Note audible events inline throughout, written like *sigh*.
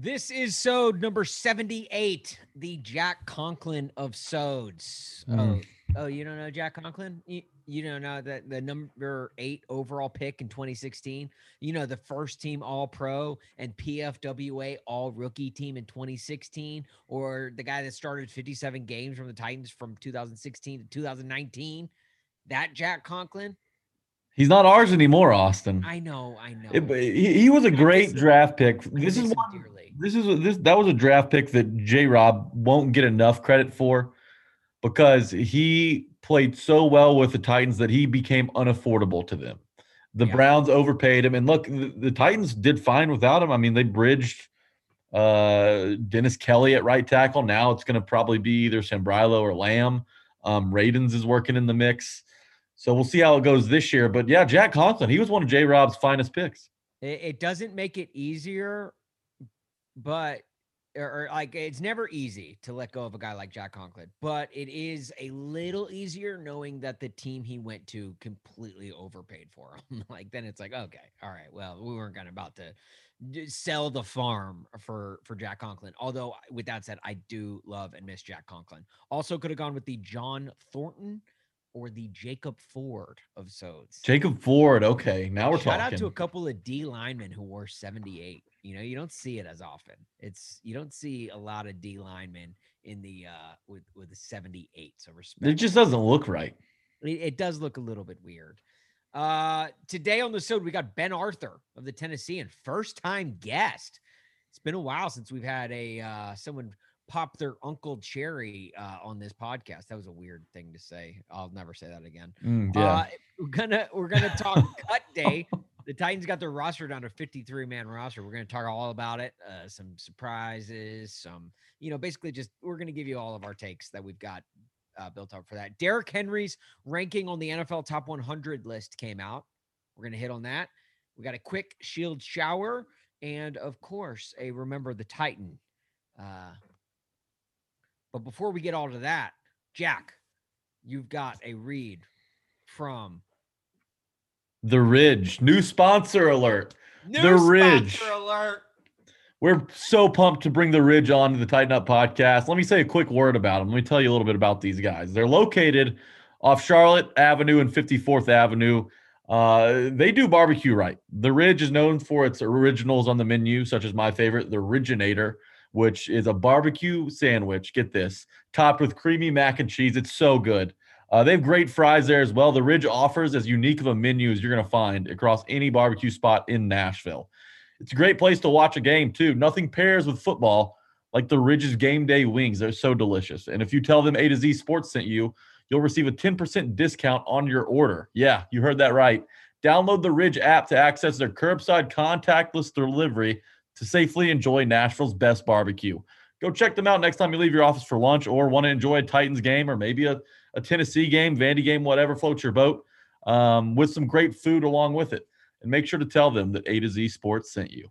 This is Sode number 78, the Jack Conklin of Sodes. Mm. Oh, oh, you don't know Jack Conklin? You, you don't know that the number eight overall pick in 2016. You know, the first team all pro and PFWA all rookie team in 2016, or the guy that started 57 games from the Titans from 2016 to 2019. That Jack Conklin. He's not ours anymore, Austin. I know, I know. It, he, he, was a great draft pick. This is one, this is this that was a draft pick that J Rob won't get enough credit for because he played so well with the Titans that he became unaffordable to them. The yeah. Browns overpaid him, and look, the, the, Titans did fine without him. I mean, they bridged uh, Dennis Kelly at right tackle. Now it's going to probably be either Sambrailo or Lamb. Um, Radunz is working in the mix, so we'll see how it goes this year. But yeah, Jack Conklin, he was one of J Rob's finest picks. It, doesn't make it easier but or, like it's never easy to let go of a guy like Jack Conklin, but it is a little easier knowing that the team he went to completely overpaid for him. *laughs* like then it's like, okay, all right, well, we weren't gonna about to sell the farm for for Jack Conklin. Although with that said, I do love and miss Jack Conklin. Also could have gone with the John Thornton or the Jacob Ford of Sodes. Jacob Ford, okay. Now we're Shout talking. out to a couple of D linemen who wore 78. You know, you don't see it as often. It's you don't see a lot of D linemen in the uh with with the 78. So respect. It just doesn't look right. It, it does look a little bit weird. Uh today on the show we got Ben Arthur of the Tennessean, first time guest. It's been a while since we've had a uh someone pop their uncle cherry uh, on this podcast. That was a weird thing to say. I'll never say that again. Mm, yeah. Uh, we're gonna we're gonna talk *laughs* cut day the Titans got their roster down to 53 man roster. We're going to talk all about it. Uh, some surprises, some, you know, basically just we're going to give you all of our takes that we've got uh, built up for that. Derrick Henry's ranking on the NFL top 100 list came out. We're going to hit on that. We got a quick shield shower and, of course, a remember the Titan. Uh, but before we get all to that, Jack, you've got a read from the Ridge. New sponsor alert. New the Ridge. alert. We're so pumped to bring the Ridge on to the Titan Up podcast. Let me say a quick word about them. Let me tell you a little bit about these guys. They're located off Charlotte Avenue and 54th Avenue. Uh, they do barbecue right. The Ridge is known for its originals on the menu, such as my favorite, the Originator, which is a barbecue sandwich. Get this, topped with creamy mac and cheese. It's so good. Uh, they have great fries there as well. The Ridge offers as unique of a menu as you're going to find across any barbecue spot in Nashville. It's a great place to watch a game too. Nothing pairs with football like the Ridge's game day wings. They're so delicious. And if you tell them A to Z Sports sent you, you'll receive a 10% discount on your order. Yeah, you heard that right. Download the Ridge app to access their curbside contactless delivery to safely enjoy Nashville's best barbecue. Go check them out next time you leave your office for lunch or want to enjoy a Titans game or maybe a a Tennessee game, Vandy game, whatever floats your boat, um, with some great food along with it. And make sure to tell them that A to Z Sports sent you.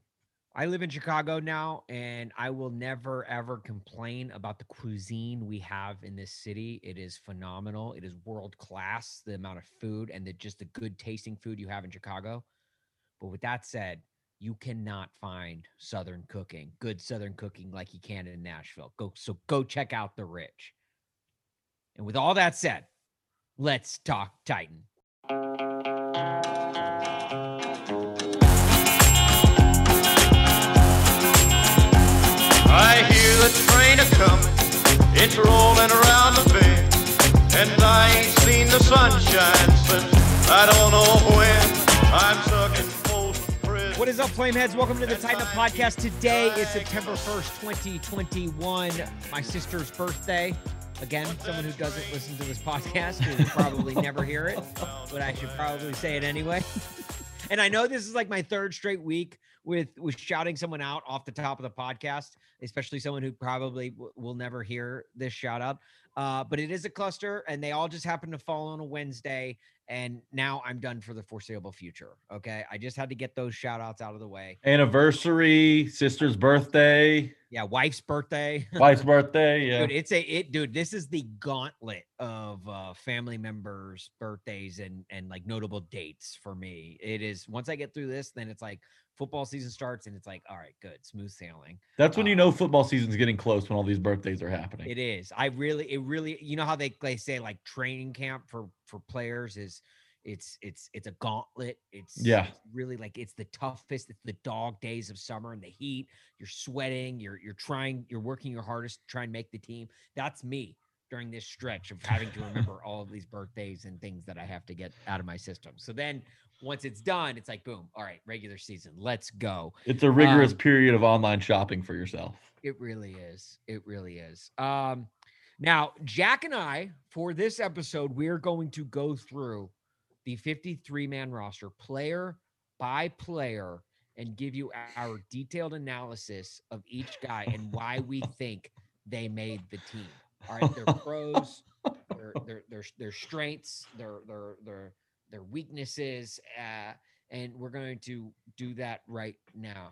I live in Chicago now, and I will never ever complain about the cuisine we have in this city. It is phenomenal. It is world class. The amount of food and the just the good tasting food you have in Chicago. But with that said, you cannot find Southern cooking, good Southern cooking like you can in Nashville. Go so go check out the Ridge. And with all that said, let's talk Titan. I hear the train a coming, it's rolling around the bend, and I ain't seen the sunshine since I don't know when. I'm stuck in what is up, Flameheads? Welcome to the Titan Up Podcast. Today is September 1st, 2021, my sister's birthday. Again, someone who doesn't listen to this podcast will probably *laughs* never hear it, but I should probably say it anyway. *laughs* and I know this is like my third straight week with with shouting someone out off the top of the podcast, especially someone who probably w- will never hear this shout out. Uh, but it is a cluster, and they all just happen to fall on a Wednesday. And now I'm done for the foreseeable future. Okay, I just had to get those shout outs out of the way. Anniversary, sister's birthday, Yeah, wife's birthday. *laughs* wife's birthday. Yeah. Dude, it's a it, dude. This is the gauntlet of uh, family members' birthdays and and like notable dates for me. It is once I get through this, then it's like football season starts, and it's like, all right, good, smooth sailing. That's when you uh, know football season's getting close when all these birthdays are happening. It is. I really, it really, you know how they they say like training camp for for players is. It's it's it's a gauntlet. It's Yeah. it's really like it's the toughest. It's the dog days of summer and the heat. You're sweating. You're you're trying. You're working your hardest to try and make the team. That's me during this stretch of having to remember all of these birthdays and things that I have to get out of my system. So then once it's done, it's like boom. All right, regular season. Let's go. It's a rigorous Um, period of online shopping for yourself. It really is. It really is. Um, now, Jack and I, for this episode, we're going to go through the 53 man roster, player by player, and give you our detailed analysis of each guy and why we *laughs* think they made the team. All right, their pros, their their their, their strengths, their their their their weaknesses, uh, and we're going to do that right now.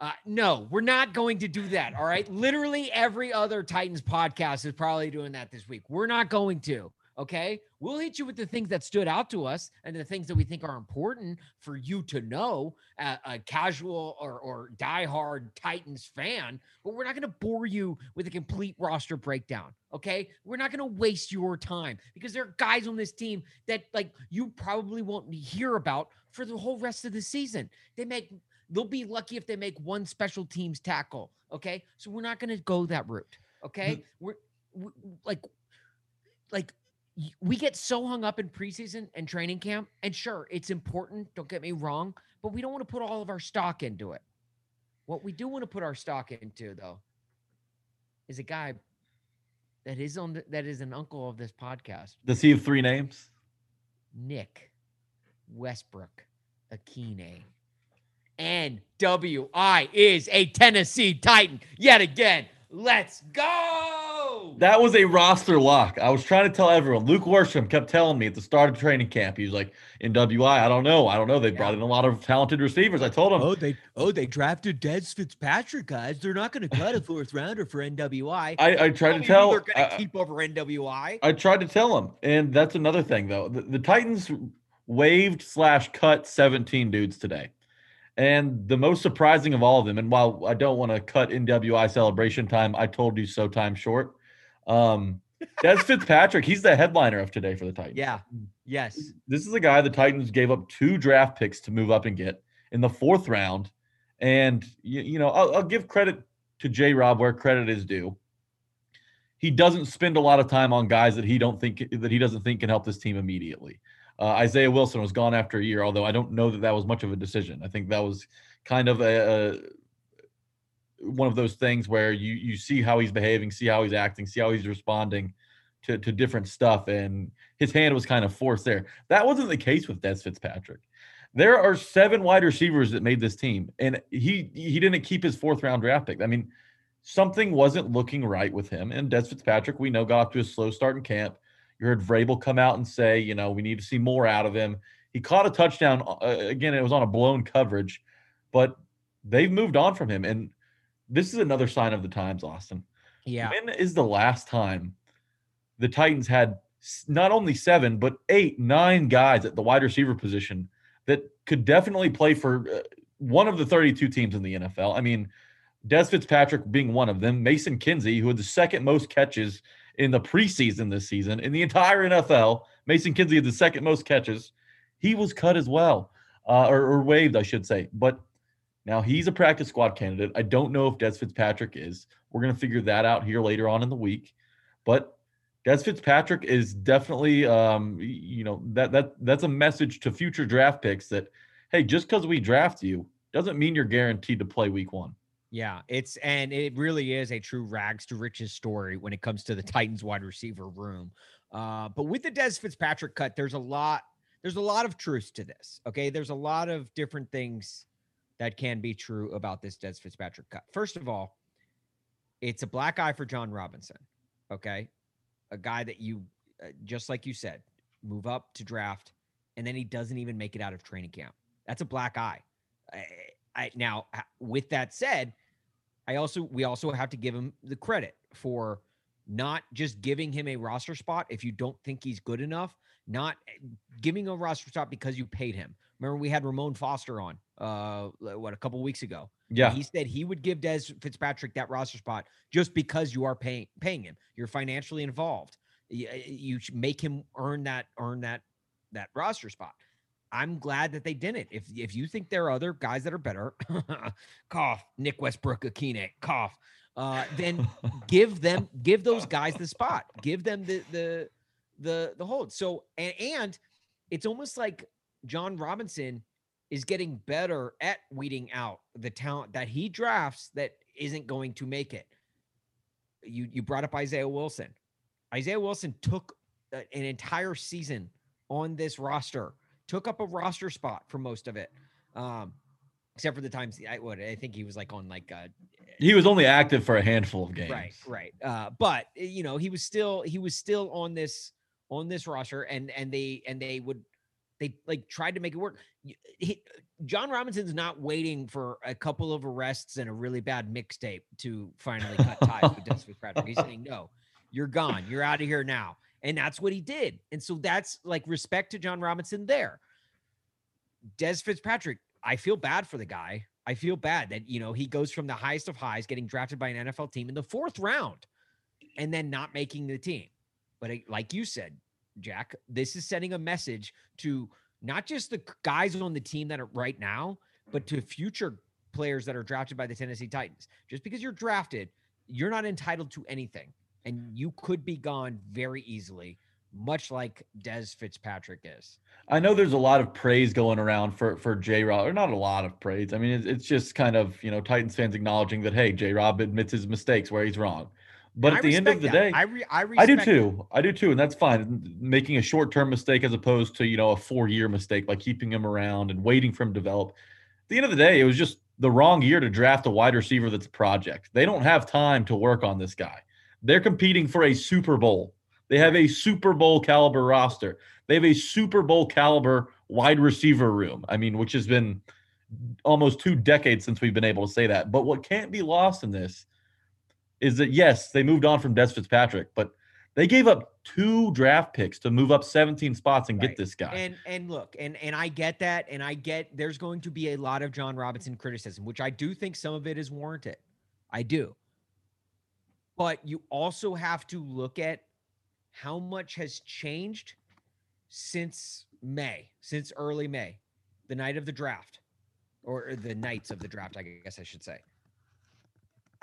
Uh, no, we're not going to do that. All right. Literally every other Titans podcast is probably doing that this week. We're not going to. Okay. We'll hit you with the things that stood out to us and the things that we think are important for you to know, uh, a casual or, or diehard Titans fan, but we're not going to bore you with a complete roster breakdown. Okay. We're not going to waste your time because there are guys on this team that like you probably won't hear about for the whole rest of the season. They make they'll be lucky if they make one special teams tackle. Okay, so we're not going to go that route. Okay, we're we, like like we get so hung up in preseason and training camp, and sure, it's important. Don't get me wrong, but we don't want to put all of our stock into it. What we do want to put our stock into, though, is a guy that is on the, that is an uncle of this podcast, Does he have three names? Nick Westbrook Ikhine. NWI is a Tennessee Titan yet again. Let's go. That was a roster lock. I was trying to tell everyone. Luke Worsham kept telling me at the start of training camp, he was like, NWI, I don't know. I don't know. They brought in a lot of talented receivers. I told him, Oh, they oh they drafted Dez Fitzpatrick, guys. They're not going to cut a fourth rounder for NWI. I, I tried Tell to me who tell. they're going to keep over NWI. I tried to tell him, and that's another thing though. The, the Titans waived slash cut 17 dudes today, and the most surprising of all of them. And while I don't want to cut NWI celebration time, I told you so. Time short. Um, Dez Fitzpatrick, he's the headliner of today for the Titans. yeah. Yes. this is a guy the Titans gave up two draft picks to move up and get in the fourth round. And you, you know, I'll, I'll give credit to J. Rob where credit is due. He doesn't spend a lot of time on guys that he don't think that he doesn't think can help this team immediately. Uh, Isaiah Wilson was gone after a year, although I don't know that that was much of a decision. I think that was kind of a, a one of those things where you you see how he's behaving, see how he's acting, see how he's responding to, to different stuff, and his hand was kind of forced there. That wasn't the case with Dez Fitzpatrick. There are seven wide receivers that made this team, and he he didn't keep his fourth round draft pick. I mean, something wasn't looking right with him. And Dez Fitzpatrick, we know, got off to a slow start in camp. You heard Vrabel come out and say, you know, we need to see more out of him. He caught a touchdown. Uh, again, it was on a blown coverage, but they've moved on from him. And this is another sign of the times, Austin. Yeah. When is the last time the Titans had not only seven, but eight, nine guys at the wide receiver position that could definitely play for uh, one of the 32 teams in the NFL? I mean, Dez Fitzpatrick being one of them, Mason Kinsey, who had the second most catches in the preseason this season in the entire NFL. Mason Kinsey had the second most catches. He was cut as well, uh, or, or waived, I should say. But now he's a practice squad candidate. I don't know if Dez Fitzpatrick is. We're going to figure that out here later on in the week. But Dez Fitzpatrick is definitely, um, you know, that that that's a message to future draft picks that, hey, just because we draft you doesn't mean you're guaranteed to play week one. Yeah, it's and it really is a true rags to riches story when it comes to the Titans wide receiver room. Uh, but with the Dez Fitzpatrick cut, there's a lot, there's a lot of truth to this. Okay, there's a lot of different things that can be true about this Dez Fitzpatrick cut. First of all, it's a black eye for John Robinson. Okay. A guy that you, uh, just like you said, move up to draft, and then he doesn't even make it out of training camp. That's a black eye. I, I, now, with that said, I also we also have to give him the credit for not just giving him a roster spot if you don't think he's good enough, not eh, giving a roster spot because you paid him. Remember, we had Ramon Foster on uh what a couple weeks ago. Yeah. He said he would give Dez Fitzpatrick that roster spot just because you are paying paying him. You're financially involved. You, you make him earn that earn that that roster spot. I'm glad that they didn't. If if you think there are other guys that are better, *laughs* cough, Nick Westbrook, Ikhine, cough, uh, then *laughs* give them give those guys the spot. Give them the the the the hold. So and and it's almost like John Robinson is getting better at weeding out the talent that he drafts that isn't going to make it. You you brought up Isaiah Wilson. Isaiah Wilson took a- an entire season on this roster, took up a roster spot for most of it. Um, except for the times I would. I think he was like on like uh He was only active for a handful of games. Right, right. Uh, but you know, he was still he was still on this on this roster, and and they and they would they like tried to make it work. He, John Robinson's not waiting for a couple of arrests and a really bad mixtape to finally cut ties with *laughs* Dez Fitzpatrick. He's saying, "No, you're gone. You're out of here now." And that's what he did. And so that's like respect to John Robinson there. Dez Fitzpatrick, I feel bad for the guy. I feel bad that you know he goes from the highest of highs, getting drafted by an NFL team in the fourth round, and then not making the team. But like you said, Jack, this is sending a message to not just the guys on the team that are right now, but to future players that are drafted by the Tennessee Titans. Just because you're drafted, you're not entitled to anything, and you could be gone very easily, much like Dez Fitzpatrick is. I know there's a lot of praise going around for for J Rob, or not a lot of praise. I mean, it's, it's just kind of you know Titans fans acknowledging that hey, J Rob admits his mistakes where he's wrong. But And at I the end of the that. day, I re- I, I do that. too. I do too, and that's fine. Making a short-term mistake as opposed to you know a four-year mistake by keeping him around and waiting for him to develop. At the end of the day, it was just the wrong year to draft a wide receiver that's a project. They don't have time to work on this guy. They're competing for a Super Bowl. They have a Super Bowl caliber roster. They have a Super Bowl caliber wide receiver room. I mean, which has been almost two decades since we've been able to say that. But what can't be lost in this is that yes, they moved on from Dez Fitzpatrick, but they gave up two draft picks to move up 17 spots and Right. get this guy. And and look, and and I get that, and I get there's going to be a lot of John Robinson criticism, which I do think some of it is warranted. I do. But you also have to look at how much has changed since May, since early May, the night of the draft, or the nights of the draft, I guess I should say.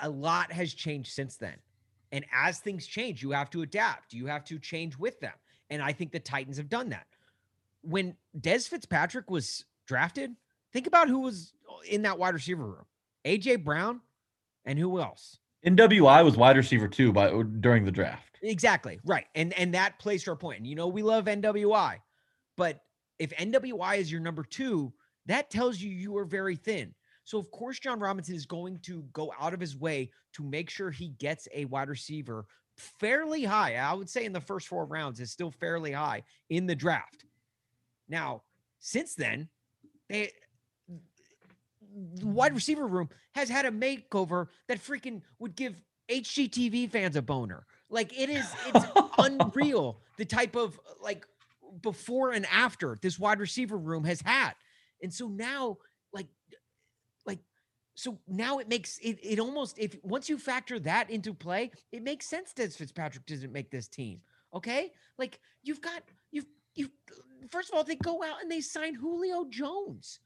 A lot has changed since then. And as things change, you have to adapt. You have to change with them. And I think the Titans have done that. When Dez Fitzpatrick was drafted, think about who was in that wide receiver room AJ Brown and who else? NWI was wide receiver too by during the draft. Exactly. Right. And and that plays to our point. And you know, we love NWI, but if NWI is your number two, that tells you you are very thin. So of course, John Robinson is going to go out of his way to make sure he gets a wide receiver fairly high. I would say in the first four rounds is still fairly high in the draft. Now, since then, they the wide receiver room has had a makeover that freaking would give HGTV fans a boner. Like it is, it's *laughs* unreal the type of like before and after this wide receiver room has had. And so now, like, like, so now it makes it, it almost if once you factor that into play, it makes sense that Fitzpatrick doesn't make this team. Okay. Like you've got you've you first of all, they go out and they sign Julio Jones.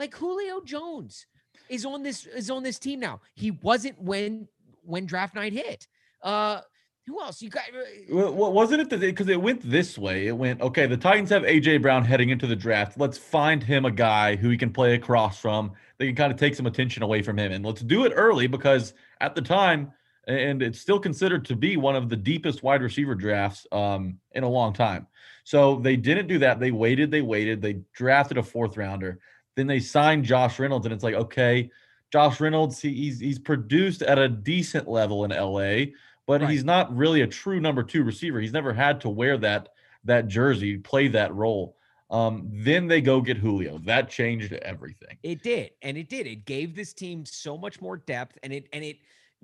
Like Julio Jones is on this is on this team now. He wasn't when when draft night hit. Uh who else? You got uh, Well, wasn't it because it went this way? It went okay. The Titans have AJ Brown heading into the draft. Let's find him a guy who he can play across from. They can kind of take some attention away from him, and let's do it early because at the time, and it's still considered to be one of the deepest wide receiver drafts um, in a long time. So they didn't do that. They waited. They waited. They drafted a fourth rounder. Then they signed Josh Reynolds, and it's like, okay, Josh Reynolds, he, he's he's produced at a decent level in LA, but Right. he's not really a true number two receiver. He's never had to wear that that jersey, play that role. Um, then they go get Julio. That changed everything. It did, and it did. It gave this team so much more depth, and it and it.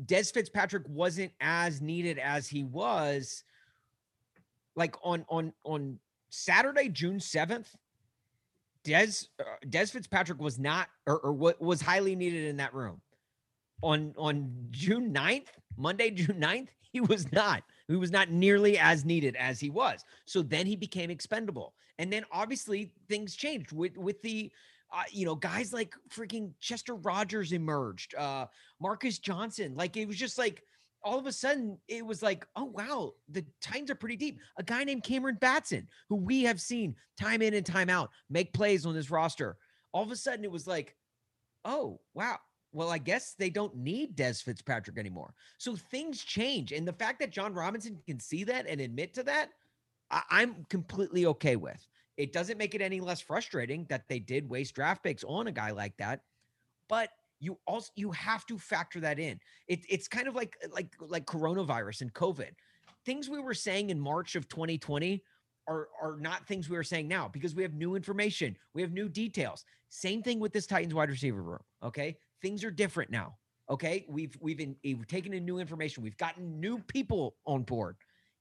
Dez Fitzpatrick wasn't as needed as he was. Like on on on Saturday, June seventh, Dez uh, Dez Fitzpatrick was not or, or wa- was highly needed in that room. On on June 9th, Monday, *laughs* June 9th, he was not. He was not nearly as needed as he was. So then he became expendable. And then obviously things changed with with the uh, you know, guys like freaking Chester Rogers emerged, uh, Marcus Johnson. Like it was just like all of a sudden it was like, oh wow, the Titans are pretty deep. A guy named Cameron Batson, who we have seen time in and time out make plays on this roster. All of a sudden it was like, oh wow. Well, I guess they don't need Dez Fitzpatrick anymore. So things change. And the fact that John Robinson can see that and admit to that, I- I'm completely okay with. It doesn't make it any less frustrating that they did waste draft picks on a guy like that, but you also you have to factor that in. It, it's kind of like like like coronavirus and COVID. Things we were saying in March of 2020 are are not things we are saying now because we have new information, we have new details. Same thing with this Titans wide receiver room. Okay, things are different now. Okay, we've we've in, we've taken in new information. We've gotten new people on board.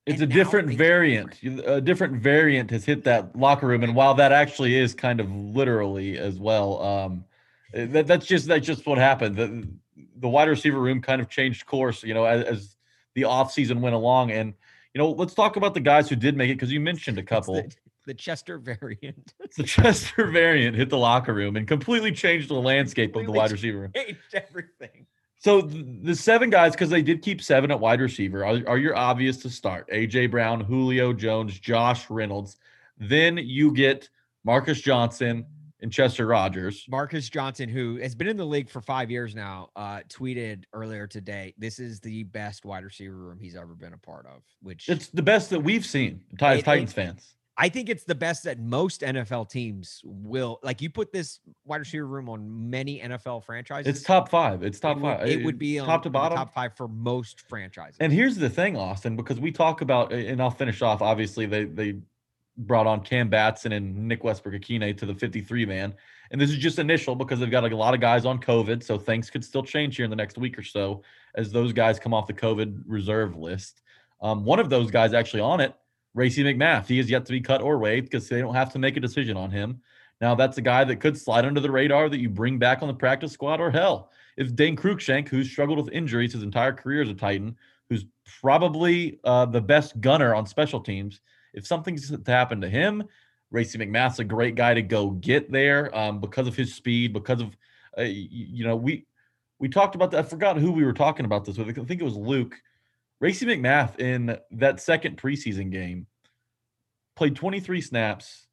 It's and a different variant. different. A different variant has hit that locker room, and while that actually is kind of literally as well, um, eh, that, that's just that's just what happened. The the wide receiver room kind of changed course, you know, as, as the offseason went along. And you know, let's talk about the guys who did make it because you mentioned a couple. the, the Chester variant. *laughs* the Chester variant hit the locker room and completely changed the landscape of the wide receiver room. changed everything. So the seven guys, because they did keep seven at wide receiver, are, are your obvious to start. AJ Brown, Julio Jones, Josh Reynolds. Then you get Marcus Johnson and Chester Rogers. Marcus Johnson, who has been in the league for five years now, uh, tweeted earlier today, "This is the best wide receiver room he's ever been a part of." Which It's the best that we've seen, Ti- It- Titans it- fans. I think it's the best that most NFL teams will. Like you put this wide receiver room on many NFL franchises. It's top five. It's top it would, five. It would be on top to bottom. top five for most franchises. And here's the thing, Austin, because we talk about, and I'll finish off. Obviously, they they brought on Cam Batson and Nick Westbrook Ikhine to the 53 man, and this is just initial because they've got a lot of guys on COVID, so things could still change here in the next week or so as those guys come off the COVID reserve list. Um, one of those guys actually on it, Racey McMath. He is yet to be cut or waived because they don't have to make a decision on him. Now that's a guy that could slide under the radar that you bring back on the practice squad, or hell, if Dane Cruikshank, who's struggled with injuries his entire career as a Titan, who's probably uh, the best gunner on special teams. If something's to happen to him, Racey McMath's a great guy to go get there um, because of his speed, because of uh, you know we we talked about that. I forgot who we were talking about this with. I think it was Luke. Racey McMath in that second preseason game played 23 snaps,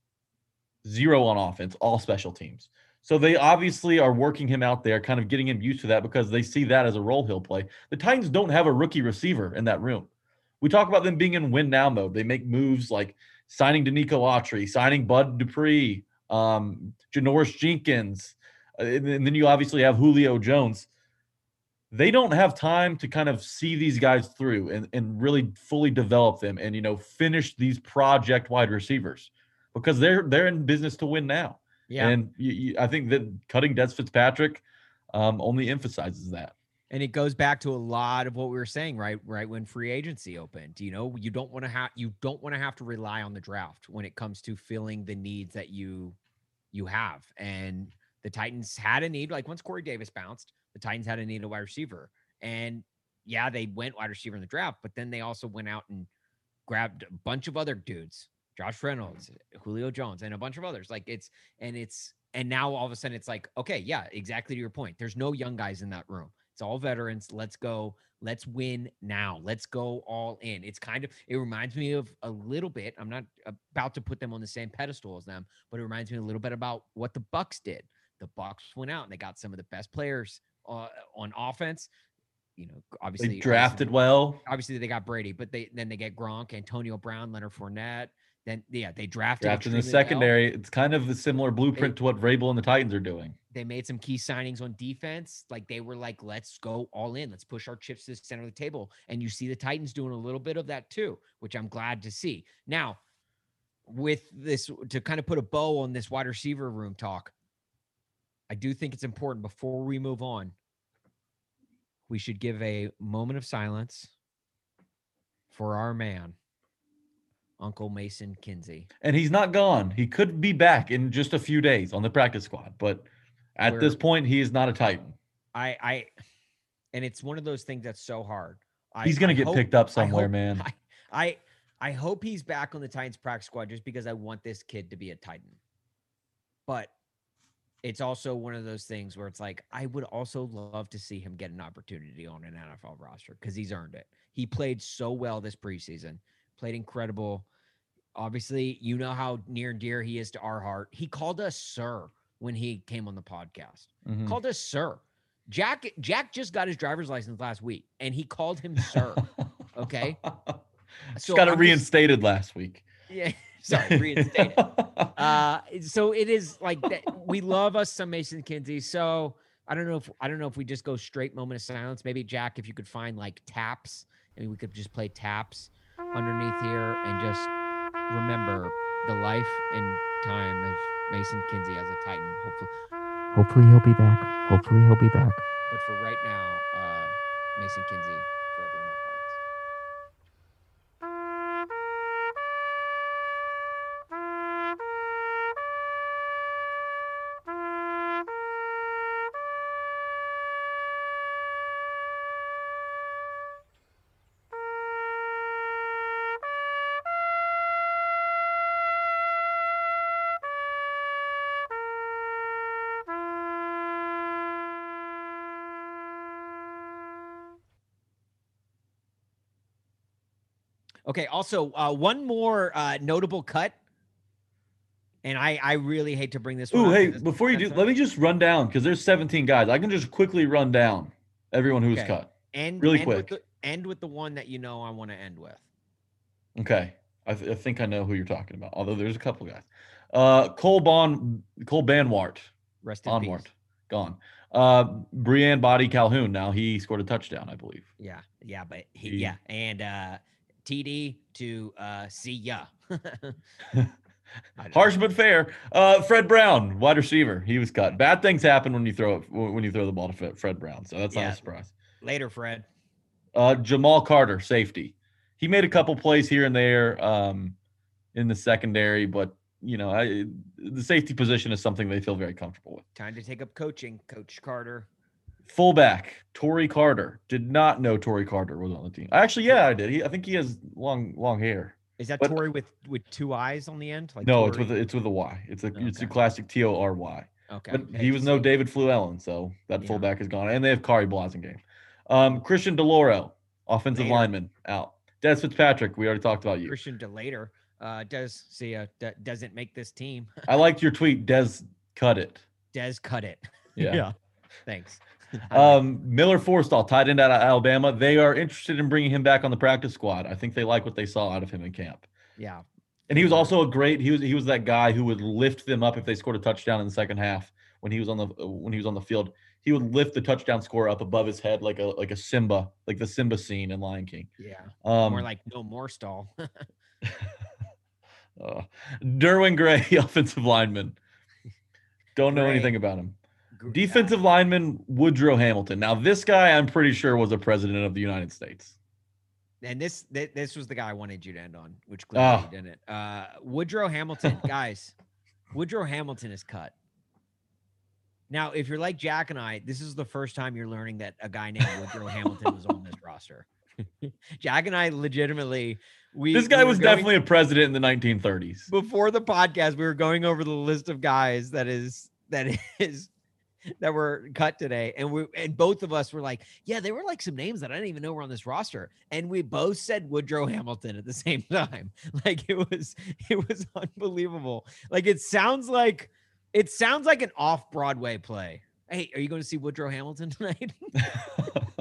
zero on offense, all special teams. So they obviously are working him out there, kind of getting him used to that because they see that as a role he'll play. The Titans don't have a rookie receiver in that room. We talk about them being in win now mode. They make moves like signing Denico Autry, signing Bud Dupree, um, Janoris Jenkins, uh, and, then- and then you obviously have Julio Jones. They don't have time to kind of see these guys through and, and really fully develop them and you know finish these project wide receivers because they're they're in business to win now. yeah, And you, you, I think that cutting Dez Fitzpatrick um, only emphasizes that. And it goes back to a lot of what we were saying, right? Right when free agency opened, you know, you don't want to have you don't want to have to rely on the draft when it comes to filling the needs that you you have. And the Titans had a need, like once Corey Davis bounced, the Titans had a need a wide receiver. And yeah, they went wide receiver in the draft, but then they also went out and grabbed a bunch of other dudes, Josh Reynolds, Julio Jones, and a bunch of others. Like it's and it's and now all of a sudden it's like, okay, yeah, exactly to your point. There's no young guys in that room. It's all veterans. Let's go. Let's win now. Let's go all in. It's kind of it reminds me of a little bit. I'm not about to put them on the same pedestal as them, but it reminds me a little bit about what the Bucks did. The Bucks went out and they got some of the best players uh, on offense. You know, obviously They drafted obviously- well. obviously they got Brady, but they then they get Gronk, Antonio Brown, Leonard Fournette. Then yeah, they drafted, Drafted in the extremely well. secondary. It's kind of a similar blueprint to what Vrabel and the Titans are doing. They made some key signings on defense. Like they were like, let's go all in. Let's push our chips to the center of the table. And you see the Titans doing a little bit of that too, which I'm glad to see. Now, with this to kind of put a bow on this wide receiver room talk, I do think it's important before we move on. We should give a moment of silence for our man, Uncle Mason Kinsey. And he's not gone. He could be back in just a few days on the practice squad, but at this We're- point, he is not a Titan. I, I, and it's one of those things that's so hard. I, He's gonna get hope- picked up somewhere, hope- man. I, I, I hope he's back on the Titans practice squad just because I want this kid to be a Titan. But it's also one of those things where it's like I would also love to see him get an opportunity on an NFL roster because he's earned it. He played so well this preseason, played incredible. Obviously, you know how near and dear he is to our heart. He called us sir when he came on the podcast Mhm. called us sir. Jack Jack just got his driver's license last week, and he called him sir. *laughs* Okay, Just So got it I'm just- reinstated last week. yeah. Sorry, *laughs* reinstated. uh, so it is like that. We love us some Mason Kinsey. So I don't know if I don't know if we just go straight moment of silence. Maybe Jack, if you could find like taps, I mean, we could just play taps underneath here and just remember the life and time of Mason Kinsey as a Titan. Hopefully, hopefully he'll be back. Hopefully he'll be back. But for right now, uh, Mason Kinsey Okay. Also, uh, one more uh, notable cut, and I I really hate to bring this. up hey, before you do, let me just run down because there's 17 guys. I can just quickly run down everyone who's Okay. cut. end really end with quick. the, end with the one that you know I want to end with. Okay. I, th- I think I know who you're talking about, although there's a couple guys. Uh, Cole Bon, Cole Banwart, Rest in Onward, peace. gone. Uh, Body Calhoun, now he scored a touchdown, I believe. Yeah, yeah, but he, He- yeah, and uh, TD to uh, see ya. Harsh but fair. Uh, Fred Brown, wide receiver, he was cut. Bad things happen when you throw it when you throw the ball to Fred- Brown, so that's not a surprise. Later, Fred. Uh, Jamal Carter, safety. He made a couple plays here and there um, in the secondary, but you know, I, the safety position is something they feel very comfortable with. Time to take up coaching, Coach Carter. Fullback, Tory Carter. Did not know Tory Carter was on the team. Actually, yeah, I did. He, I think he has long, long hair. Is that But- Tory with with two eyes on the end? Like no, it's with a, it's with a Y. It's a it's a Okay. classic T O R Y. okay. But yeah, he was no David Fluellen, so that Yeah. fullback is gone. And they have Khari Blasingame. Um, Christian DiLauro, offensive Later. lineman, out. Dez Fitzpatrick, we already talked about you. Christian DeLater uh, does see a d- doesn't make this team. I liked your tweet. Des cut it. Des cut it. Yeah. *laughs* Yeah. Thanks. *laughs* Um, Miller Forristall, tight end out of Alabama. They are interested in bringing him back on the practice squad. I think they like what they saw out of him in camp. yeah. And he was also a great. He was he was that guy who would lift them up if they scored a touchdown in the second half when he was on the when he was on the field. He would lift the touchdown score up above his head like a like a Simba, like the Simba scene in Lion King. Yeah. Um, More like no more stall. uh, *laughs* *laughs* Derwin Gray, offensive lineman. Don't know Gray. anything about him. Defensive lineman Woodrow Hamilton. Now, this guy, I'm pretty sure, was a president of the United States. and this thi- this was the guy I wanted you to end on, which clearly Ah. you didn't. Uh, Woodrow Hamilton, *laughs* guys. Woodrow Hamilton is cut. Now, if you're like Jack and I, this is the first time you're learning that a guy named Woodrow Hamilton was on this *laughs* roster. *laughs* Jack and I legitimately we This guy were was definitely a president in the 1930s. before the podcast, we were going over the list of guys that is that is that were cut today, and we and both of us were like, yeah, they were like some names that I didn't even know were on this roster, and we both said Woodrow Hamilton at the *laughs* same time. Like it was it was unbelievable. Like it sounds like it sounds like an off Broadway play. Hey, are you going to see Woodrow Hamilton *laughs* tonight? *laughs*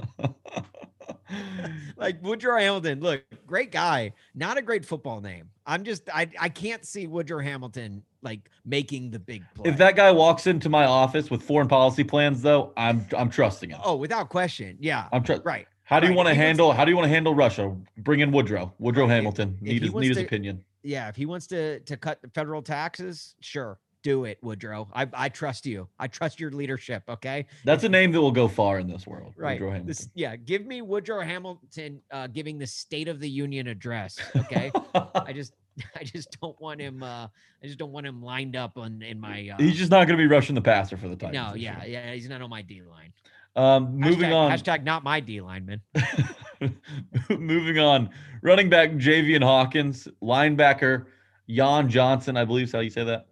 *laughs* like Woodrow Hamilton, look, great guy, not a great football name. I'm just I I can't see Woodrow Hamilton like making the big play. If that guy walks into my office with foreign policy plans, though, I'm I'm trusting him. oh, without question, yeah, I'm trust. right. How do you right. want to If handle? How do you want to handle Russia? Bring in Woodrow. Woodrow If- Hamilton. if Need he his need his opinion. Yeah, if he wants to to cut the federal taxes, sure, do it, Woodrow. I I trust you. I trust your leadership. Okay, That's a name that will go far in this world. right. Woodrow Hamilton. This, yeah, give me Woodrow Hamilton uh, giving the State of the Union address. Okay, *laughs* I just *laughs* I just don't want him. Uh, I just don't want him lined up on in my. Uh, He's just not going to be rushing the passer for the Titans. no, yeah, year. yeah, he's not on my D line. Um, moving Hashtag- on. Hashtag not my D lineman. *laughs* moving on. Running back Javian Hawkins, linebacker Jan Johnson, I believe is how you say that.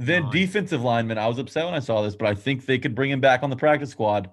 Then defensive lineman. I was upset when I saw this, but I think they could bring him back on the practice squad.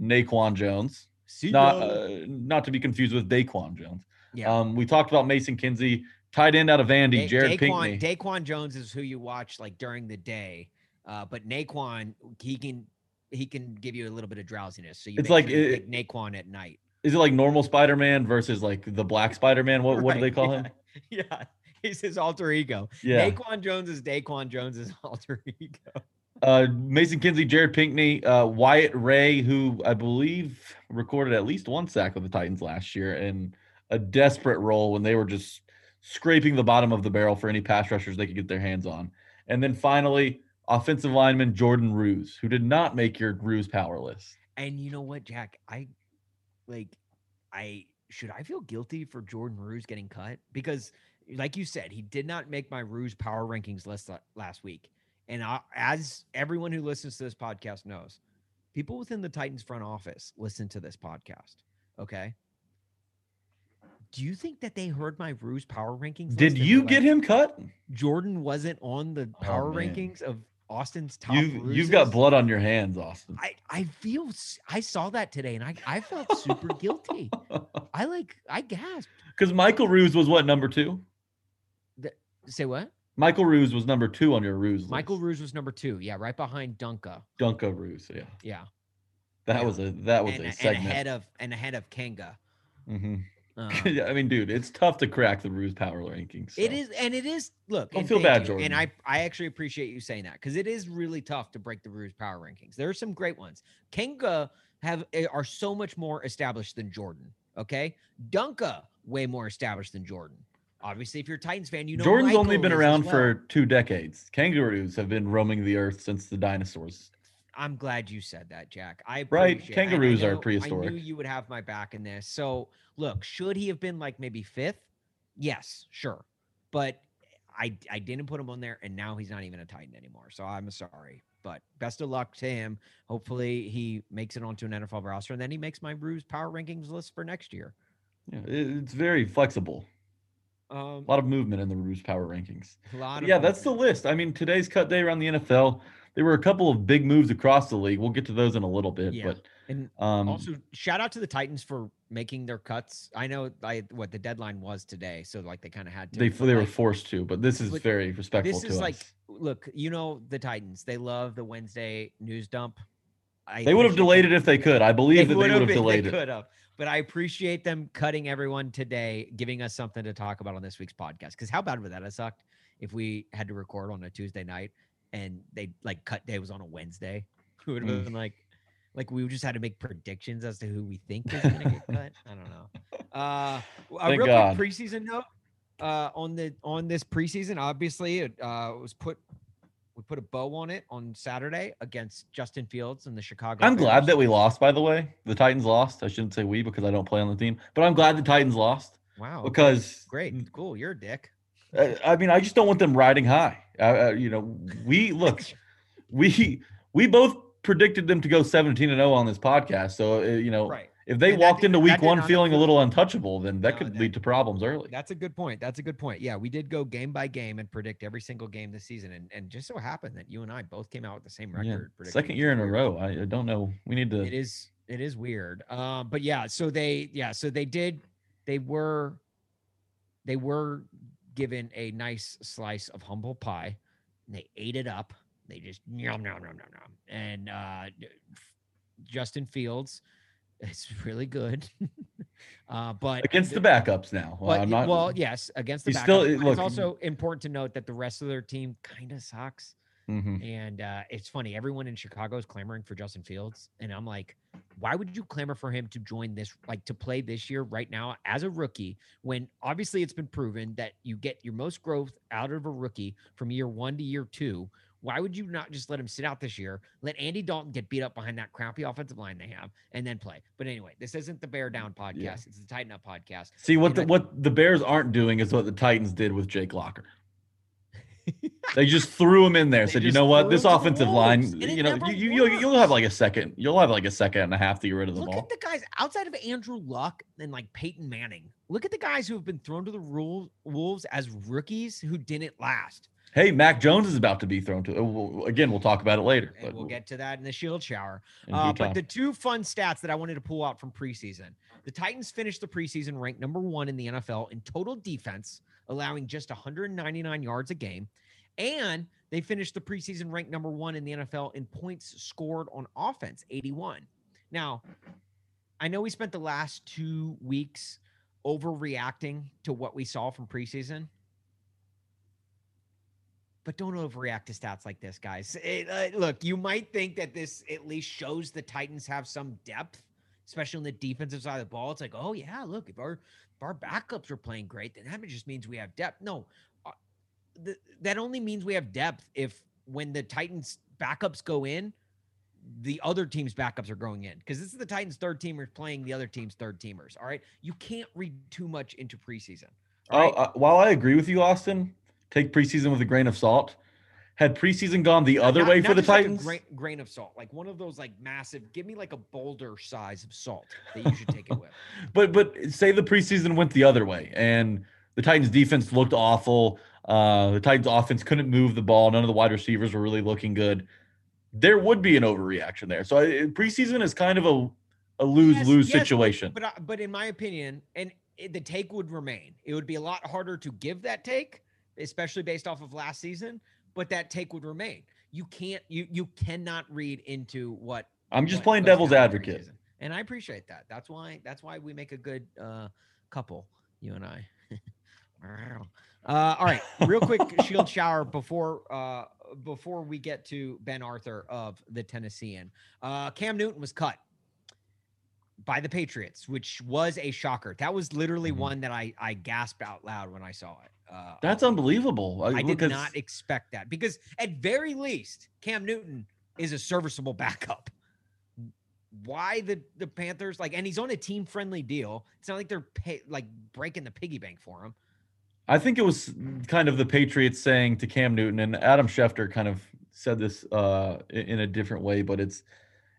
Naquan Jones, See not uh, not to be confused with Daquan Jones. yeah. Um, we talked about Mason Kinsey, tight end out of Vandy, Da- Jared Daquan, Pinkney. Daquan Jones is who you watch like during the day, uh, but Naquan he can he can give you a little bit of drowsiness. So you It's like sure you it- pick Naquan at night. Is it like normal Spider-Man versus like the Black Spider-Man? What what do they call *laughs* yeah, him? Yeah, he's his alter ego. Yeah. Daquan Jones is Daquan Jones's *laughs* alter ego. Uh, Mason Kinsey, Jared Pinkney, uh, Wyatt Ray, who I believe recorded at least one sack with the Titans last year, and a desperate role when they were just scraping the bottom of the barrel for any pass rushers they could get their hands on. And then finally, offensive lineman Jordan Roos, who did not make your Roos power list. And you know what, Jack? I like I should I feel guilty for Jordan Roos getting cut? Because like you said, he did not make my Roos power rankings list last week. And I, as everyone who listens to this podcast knows, people within the Titans front office listen to this podcast. Okay. Do you think that they heard my Roos power rankings? Did you get like, him cut? Jordan wasn't on the oh, power man. rankings of Austin's top. You you've got blood on your hands, Austin. I I feel I saw that today and I I felt super guilty. *laughs* I like I gasped. *laughs* Because Michael Roos was what number two? Say what? Michael Roos was number two on your Roos list. Michael Roos was number two. Yeah, right behind Dunka. Dunka Roos. Yeah, Yeah, that Yeah. was a that was and, a and ahead of and ahead of Kanga. hmm Uh, *laughs* yeah, I mean, dude, it's tough to crack the Roos power rankings. It so. is, and it is. Look, Don't feel bad, you, Jordan. And I, I actually appreciate you saying that because it is really tough to break the Roos power rankings. There are some great ones. Kanga have eh, are so much more established than Jordan. Okay, Dunka way more established than Jordan. Obviously, if you're a Titans fan, you know Jordan's only been around well. for two decades. Kangaroos have been roaming the earth since the dinosaurs. I'm glad you said that, Jack. I Right, appreciate- and I kangaroos are know- I prehistoric. knew you would have my back in this. So, look, should he have been like maybe fifth? Yes, sure, but I I didn't put him on there, and now he's not even a Titan anymore. So I'm sorry, but best of luck to him. Hopefully, he makes it onto an NFL roster, and then he makes my Roos power rankings list for next year. Yeah, it's very flexible. Um, A lot of movement in the Roos power rankings. a lot of yeah, that's the list. I mean, today's cut day around the NFL. There were a couple of big moves across the league. We'll get to those in a little bit, Yeah. but And um, also, shout out to the Titans for making their cuts. I know I what the deadline was today, so like they kind of had to. they they were forced to. But this is very respectful this is us. like look you know the titans they love the wednesday news dump I they would have delayed it if they could. I believe that they would have delayed it. But i appreciate them cutting everyone today giving us something to talk about on this week's podcast because how bad would that have sucked if we had to record on a tuesday night and they like cut day was on a wednesday it would have Mm. been like like we just had to make predictions as to who we think is going to get *laughs* cut i don't know uh a Thank real God. quick preseason note uh on the on this preseason obviously it uh was put we put a bow on it on saturday against justin fields and the chicago I'm glad that we lost. By the way, the Titans lost. I shouldn't say we because I don't play on the team, but I'm glad the Titans lost wow because great cool you're a dick I mean, I just don't want them riding high. Uh, you know, we look, we we both predicted them to go 17 and 0 on this podcast. So uh, you know, right if they And walked did- into week one feeling a little untouchable, then that No, could that- lead to problems early. that's a good point that's a good point yeah we did go game by game and predict every single game this season and and just so happened that you and i both came out with the same record predicting, second year in a row. I, I don't know. We need to. it is it is weird um but yeah so they yeah so they did they were they were given a nice slice of humble pie and they ate it up they just yum yum yum yum yum and uh justin fields It's really good. *laughs* uh, but against the backups now. Well, But, I'm not. well, yes, against the He's backup. still- look- it's also important to note that the rest of their team kind of sucks. Mhm. And uh, it's funny, everyone in Chicago is clamoring for Justin Fields. And I'm like, why would you clamor for him to join this, like to play this year right now as a rookie, when obviously it's been proven that you get your most growth out of a rookie from year one to year two? Why would you not just let him sit out this year? Let Andy Dalton get beat up behind that crappy offensive line they have and then play. But anyway, this isn't the Bear Down podcast. It's the Titan Up podcast. See what and the I- what the Bears aren't doing is what the Titans did with Jake Locker. *laughs* they just threw him in there. They Said, you know what, this him to the offensive line, you know, you, you you'll have like a second. You'll have like a second and a half to get rid of the Look ball. Look at the guys outside of Andrew Luck and like Peyton Manning. Look at the guys who have been thrown to the rule, Wolves as rookies who didn't last. Hey, Mac Jones is about to be thrown to. uh, we'll- Again, we'll talk about it later. But we'll get to that in the shield shower. Uh, but the two fun stats that I wanted to pull out from preseason the Titans finished the preseason ranked number one in the NFL in total defense, allowing just 199 yards a game. And they finished the preseason ranked number one in the NFL in points scored on offense, 81. Now, I know we spent the last two weeks overreacting to what we saw from preseason. But don't overreact to stats like this, guys. It, uh, look, you might think that this at least shows the Titans have some depth, especially on the defensive side of the ball. It's like, oh yeah, look, if our if our backups are playing great, then that just means we have depth. No, uh, th- that only means we have depth if when the Titans backups go in, the other team's backups are going in because this is the Titans' third teamers playing the other team's third teamers. All right, you can't read too much into preseason. Oh, right? uh, while I agree with you, Austin, take preseason with a grain of salt. Had preseason gone the other Not- way not for the just like a Titans, grain, grain of salt, like one of those like massive. Give me like a boulder size of salt that you should take it with. *laughs* but but say the preseason went the other way and the Titans defense looked awful. Uh, the Titans offense couldn't move the ball. None of the wide receivers were really looking good. There would be an overreaction there. So I, preseason is kind of a a lose lose Yes, yes, but- situation. But I- but in my opinion, and it, the take would remain. It would be a lot harder to give that take, especially based off of last season. But that take would remain. You can't. You you cannot read into what. I'm just what playing devil's advocate. and I appreciate that. That's why. That's why we make a good uh, couple. You and I. *laughs* uh, all right, real quick *laughs* shield shower before uh, before we get to Ben Arthur of the Tennessean. Uh, Cam Newton was cut by the Patriots, which was a shocker. That was literally Mhm. one that I I gasped out loud when I saw it. Uh, That's unbelievable. I did because- not expect that because at very least, Cam Newton is a serviceable backup. Why the the Panthers like, and he's on a team friendly deal. It's not like they're pay, like breaking the piggy bank for him. I think it was kind of the Patriots saying to Cam Newton and Adam Schefter kind of said this uh, in a different way, but it's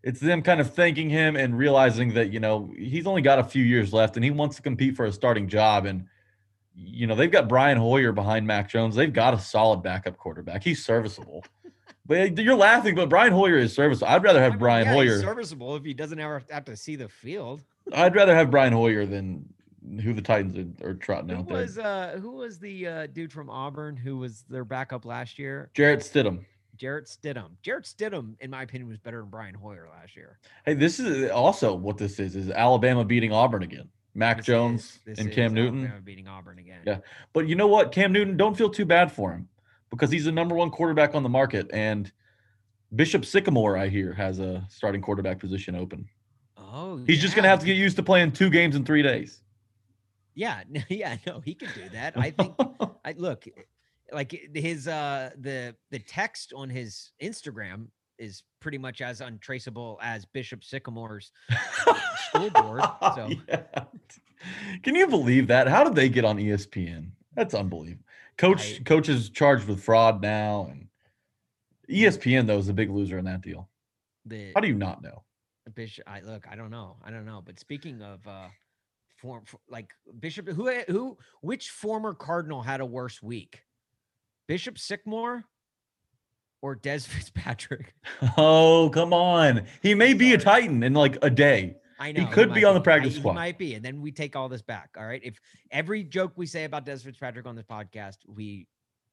it's them kind of thanking him and realizing that you know he's only got a few years left and he wants to compete for a starting job and you know they've got Brian Hoyer behind Mac Jones. They've got a solid backup quarterback. He's serviceable. *laughs* but you're laughing, but Brian Hoyer is serviceable. I'd rather I have mean, Brian yeah, he's Hoyer. serviceable if he doesn't ever have to see the field. I'd rather have Brian Hoyer than who the Titans are, are trotting Who out there. was uh who was the uh, dude from Auburn who was their backup last year? Jarrett Stidham. Jarrett Stidham. Jarrett Stidham, in my opinion, was better than Brian Hoyer last year. Hey, this is also what this is: is Alabama beating Auburn again. Mac This Jones is- this and is Cam Newton. Alabama beating Auburn again. Yeah. But you know what, Cam Newton, don't feel too bad for him because he's the number one quarterback on the market, and Bishop Sycamore, I hear, has a starting quarterback position open. Oh, He's just gonna yeah, have to get used to playing two games in three days. Yeah, *laughs* yeah, no, he can do that. I think. *laughs* I look, like his uh the the text on his Instagram is pretty much as untraceable as Bishop Sycamore's school board. *laughs* So Yeah. Can you believe that? How did they get on ESPN? That's unbelievable. Coach coach is charged with fraud now, and ESPN though is a big loser in that deal. the How do you not know? Bishop, I look, I don't know, I don't know. But speaking of uh, form f- like Bishop, who who which former Cardinal had a worse week, Bishop Sycamore or Dez *laughs* Fitzpatrick? Oh, come on. He may be a Titan in like a day. I know He could be on the practice I- squad. He might be, and then we take all this back. All right. If every joke we say about Dez Fitzpatrick on this podcast, we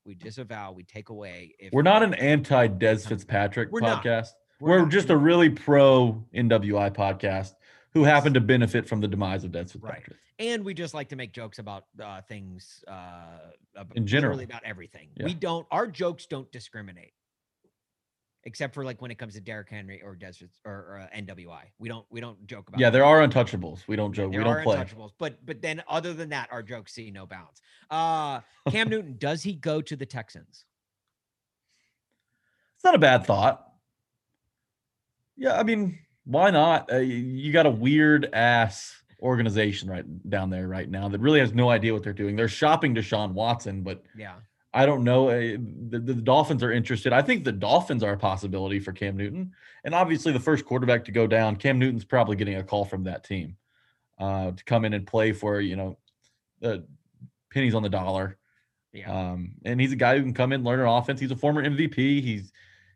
we disavow, we take away. If We're not an anti Dez Fitzpatrick We're not. podcast. We're, not- just a really pro NWI podcast who happen to benefit from the demise of Dez Fitzpatrick. and we just like to make jokes about uh, things uh, ab- In general. about everything. Yeah. We don't. Our jokes don't discriminate, except for like when it comes to Derrick Henry or Dez Fitz- or, or uh, NWI. We don't. We don't joke about. Yeah, there are untouchables. We don't joke. There we don't are play. untouchables, but but then other than that, our jokes see no bounds. Uh, Cam *laughs* Newton does he go to the Texans? It's not a bad thought. Yeah, I mean, why not? Uh, you got a weird ass organization right down there right now that really has no idea what they're doing. They're shopping Deshaun Watson, but Yeah, I don't know. uh, The, the Dolphins are interested. I think the Dolphins are a possibility for Cam Newton. And obviously, the first quarterback to go down, Cam Newton's probably getting a call from that team uh, to come in and play for, you know, uh, pennies on the dollar. yeah. Um, and he's a guy who can come in, learn an offense. He's a former MVP. He's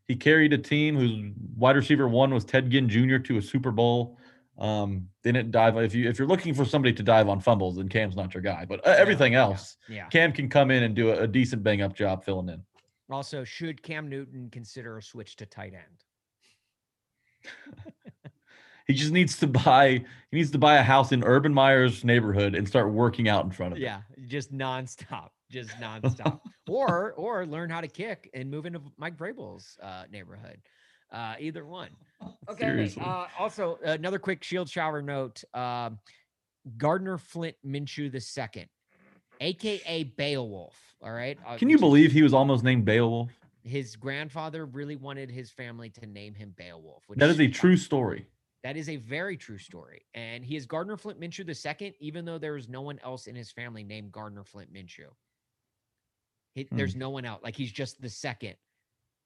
he carried a team whose wide receiver one was Ted Ginn Jr. to a Super Bowl. Um, they didn't dive. If you if you're looking for somebody to dive on fumbles, then Cam's not your guy. But uh, everything yeah, else, yeah. Cam can come in and do a, a decent bang up job filling in. Also, should Cam Newton consider a switch to tight end? *laughs* He just needs to buy. He needs to buy a house in Urban Meyer's neighborhood and start working out in front of it. Yeah, just nonstop, just nonstop. *laughs* or or learn how to kick and move into Mike Vrabel's uh, neighborhood. Uh, either one. Okay. Uh, also, another quick shield shower note: um, Gardner Flint Minshew the second, aka Beowulf. All right. uh, Can you believe he was almost named Beowulf? his grandfather really wanted his family to name him Beowulf? Which That is a true story. That is a very true story. And he is Gardner Flint Minshew the second, even though there is no one else in his family named Gardner Flint Minshew. He, Hmm. There's no one else. Like he's just the second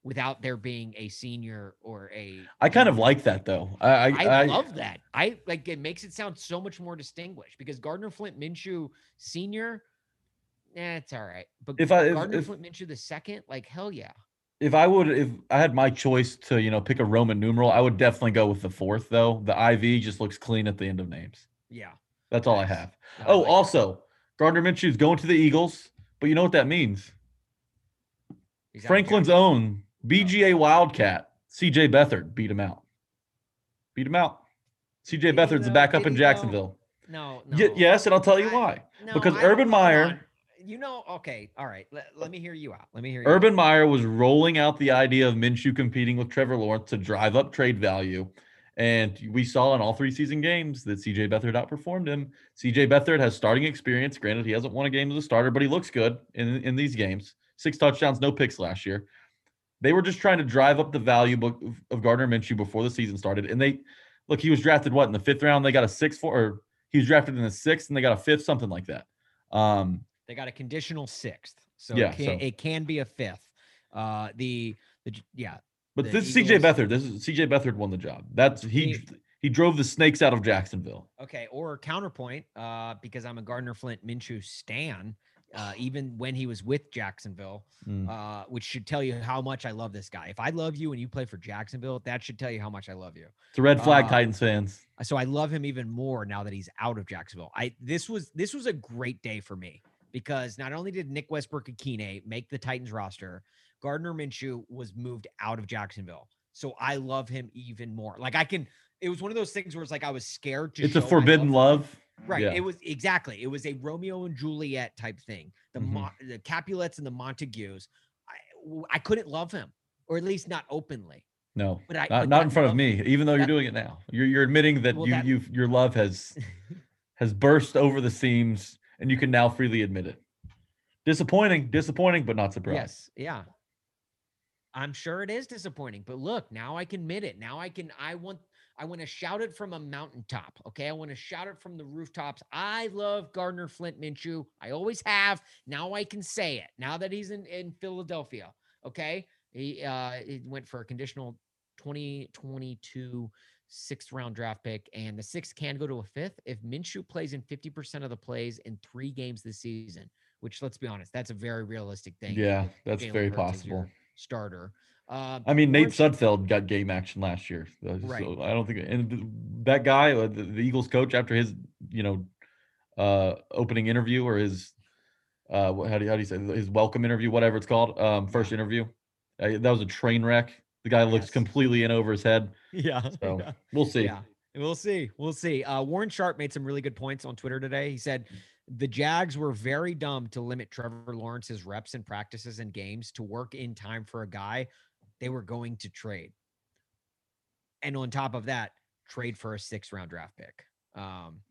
without there being a senior or a. I kind of like that though. I I, I, I- love that. I like it makes it sound so much more distinguished because Gardner Flint Minshew senior, eh, it's all right. But If I- Gardner if- Flint Minshew the second, like hell yeah. if I would if I had my choice to you know pick a Roman numeral, I would definitely go with the fourth though. The IV just looks clean at the end of names. Yeah. That's all I have. Oh, like also Gardner Minshew's going to the Eagles, but you know what that means? Franklin's own BGA Wildcat, CJ Beathard, beat him out. Beat him out. CJ Beathard's the backup in? Jacksonville. No, no. Y- yes, and I'll tell you I- why. No, because I Urban Meyer- You know, okay, all right. Let, let me hear you out. Let me hear you. Urban Meyer was rolling out the idea of Minshew competing with Trevor Lawrence to drive up trade value. And we saw in all three season games that CJ Beathard outperformed him. CJ Beathard has starting experience. Granted, he hasn't won a game as a starter, but he looks good in, in these games. Six touchdowns, no picks last year. They were just trying to drive up the value book of, Gardner Minshew before the season started. And they look, he was drafted what in the fifth round? They got a six or he was drafted in the sixth and they got a fifth, something like that. Um, They got a conditional sixth, so Yeah, it can, so- it can be a fifth. Uh, the the yeah, But this is CJ Eagles- Beathard. This is CJ Beathard won the job. That's he He- he drove the snakes out of Jacksonville. okay. Or counterpoint, uh, because I'm a Gardner Flint Minshew stan. Uh, even when he was with Jacksonville, Mm. uh, which should tell you how much I love this guy. If I love you and you play for Jacksonville, that should tell you how much I love you. It's a red flag, uh, Titans fans. so I love him even more now that he's out of Jacksonville. I this was this was a great day for me because not only did Nick Westbrook Ikhine make the Titans roster, Gardner Minshew was moved out of Jacksonville. So I love him even more. Like I can it was one of those things where it's like I was scared to It's a forbidden love. love. Right. Yeah. It was exactly. It was a Romeo and Juliet type thing. The Mhm. Mo- the Capulets and the Montagues. I, I couldn't love him, or at least not openly. No, But I not, but not in front of me. Even though you're doing it now, you're you're admitting that Well, you that- you your love has *laughs* has burst over the seams, and you can now freely admit it. Disappointing, disappointing, but not surprised. Yes, yeah. I'm sure it is disappointing, but look, now I can admit it. Now I can I want I want to shout it from a mountaintop. Okay. I want to shout it from the rooftops. I love Gardner Flint Minshew. I always have. Now I can say it. Now that he's in, in Philadelphia. Okay. He uh he went for a conditional 2022 sixth round draft pick, and the sixth can go to a fifth if Minshew plays in 50% of the plays in three games this season, which let's be honest, that's a very realistic thing. Yeah, that's Jalen very Hurts possible. Starter. Uh, I mean, Nate Sudfeld got game action last year. so- Right. I don't think, and that guy, uh, the, the Eagles coach, after his, you know, uh, opening interview or his, uh, how do you, how do you say his welcome interview, whatever it's called, um, first interview, that was a train wreck. The guy looks completely in over his head. Yeah. So we'll see. Yeah. We'll see. We'll see. Uh, Warren Sharp made some really good points on Twitter today. He said the Jags were very dumb to limit Trevor Lawrence's reps and practices and games to work in time for a guy they were going to trade. And on top of that, trade for a six round draft pick. Um,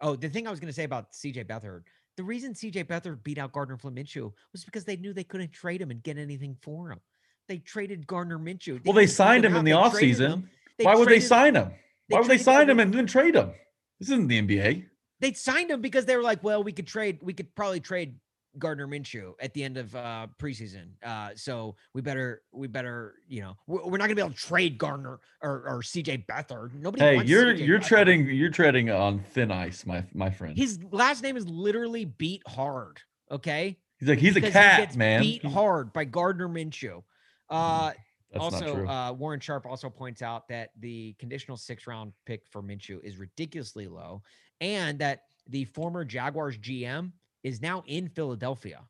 oh, the thing I was going to say about CJ Beathard, the reason CJ Beathard beat out Gardner Minshew was because they knew they couldn't trade him and get anything for him. They traded Gardner Minshew. Well, they signed him in the they offseason. Why would they sign him? they Why would they sign him him and then trade him? This isn't the NBA. they signed him because they were like, well, we could trade, we could probably trade Gardner Minshew at the end of uh preseason. Uh so we better we better, you know, we're, we're not gonna be able to trade Gardner or, or CJ Beathard. Nobody Hey, wants you're CJ you're Beathard. treading you're treading on thin ice, my my friend. his last name is literally beat hard. Okay. He's like he's a cat, he gets man. Beat hard by Gardner Minshew. Uh That's also, uh, Warren Sharp also points out that the conditional six round pick for Minshew is ridiculously low, and that the former Jaguars GM is now in Philadelphia.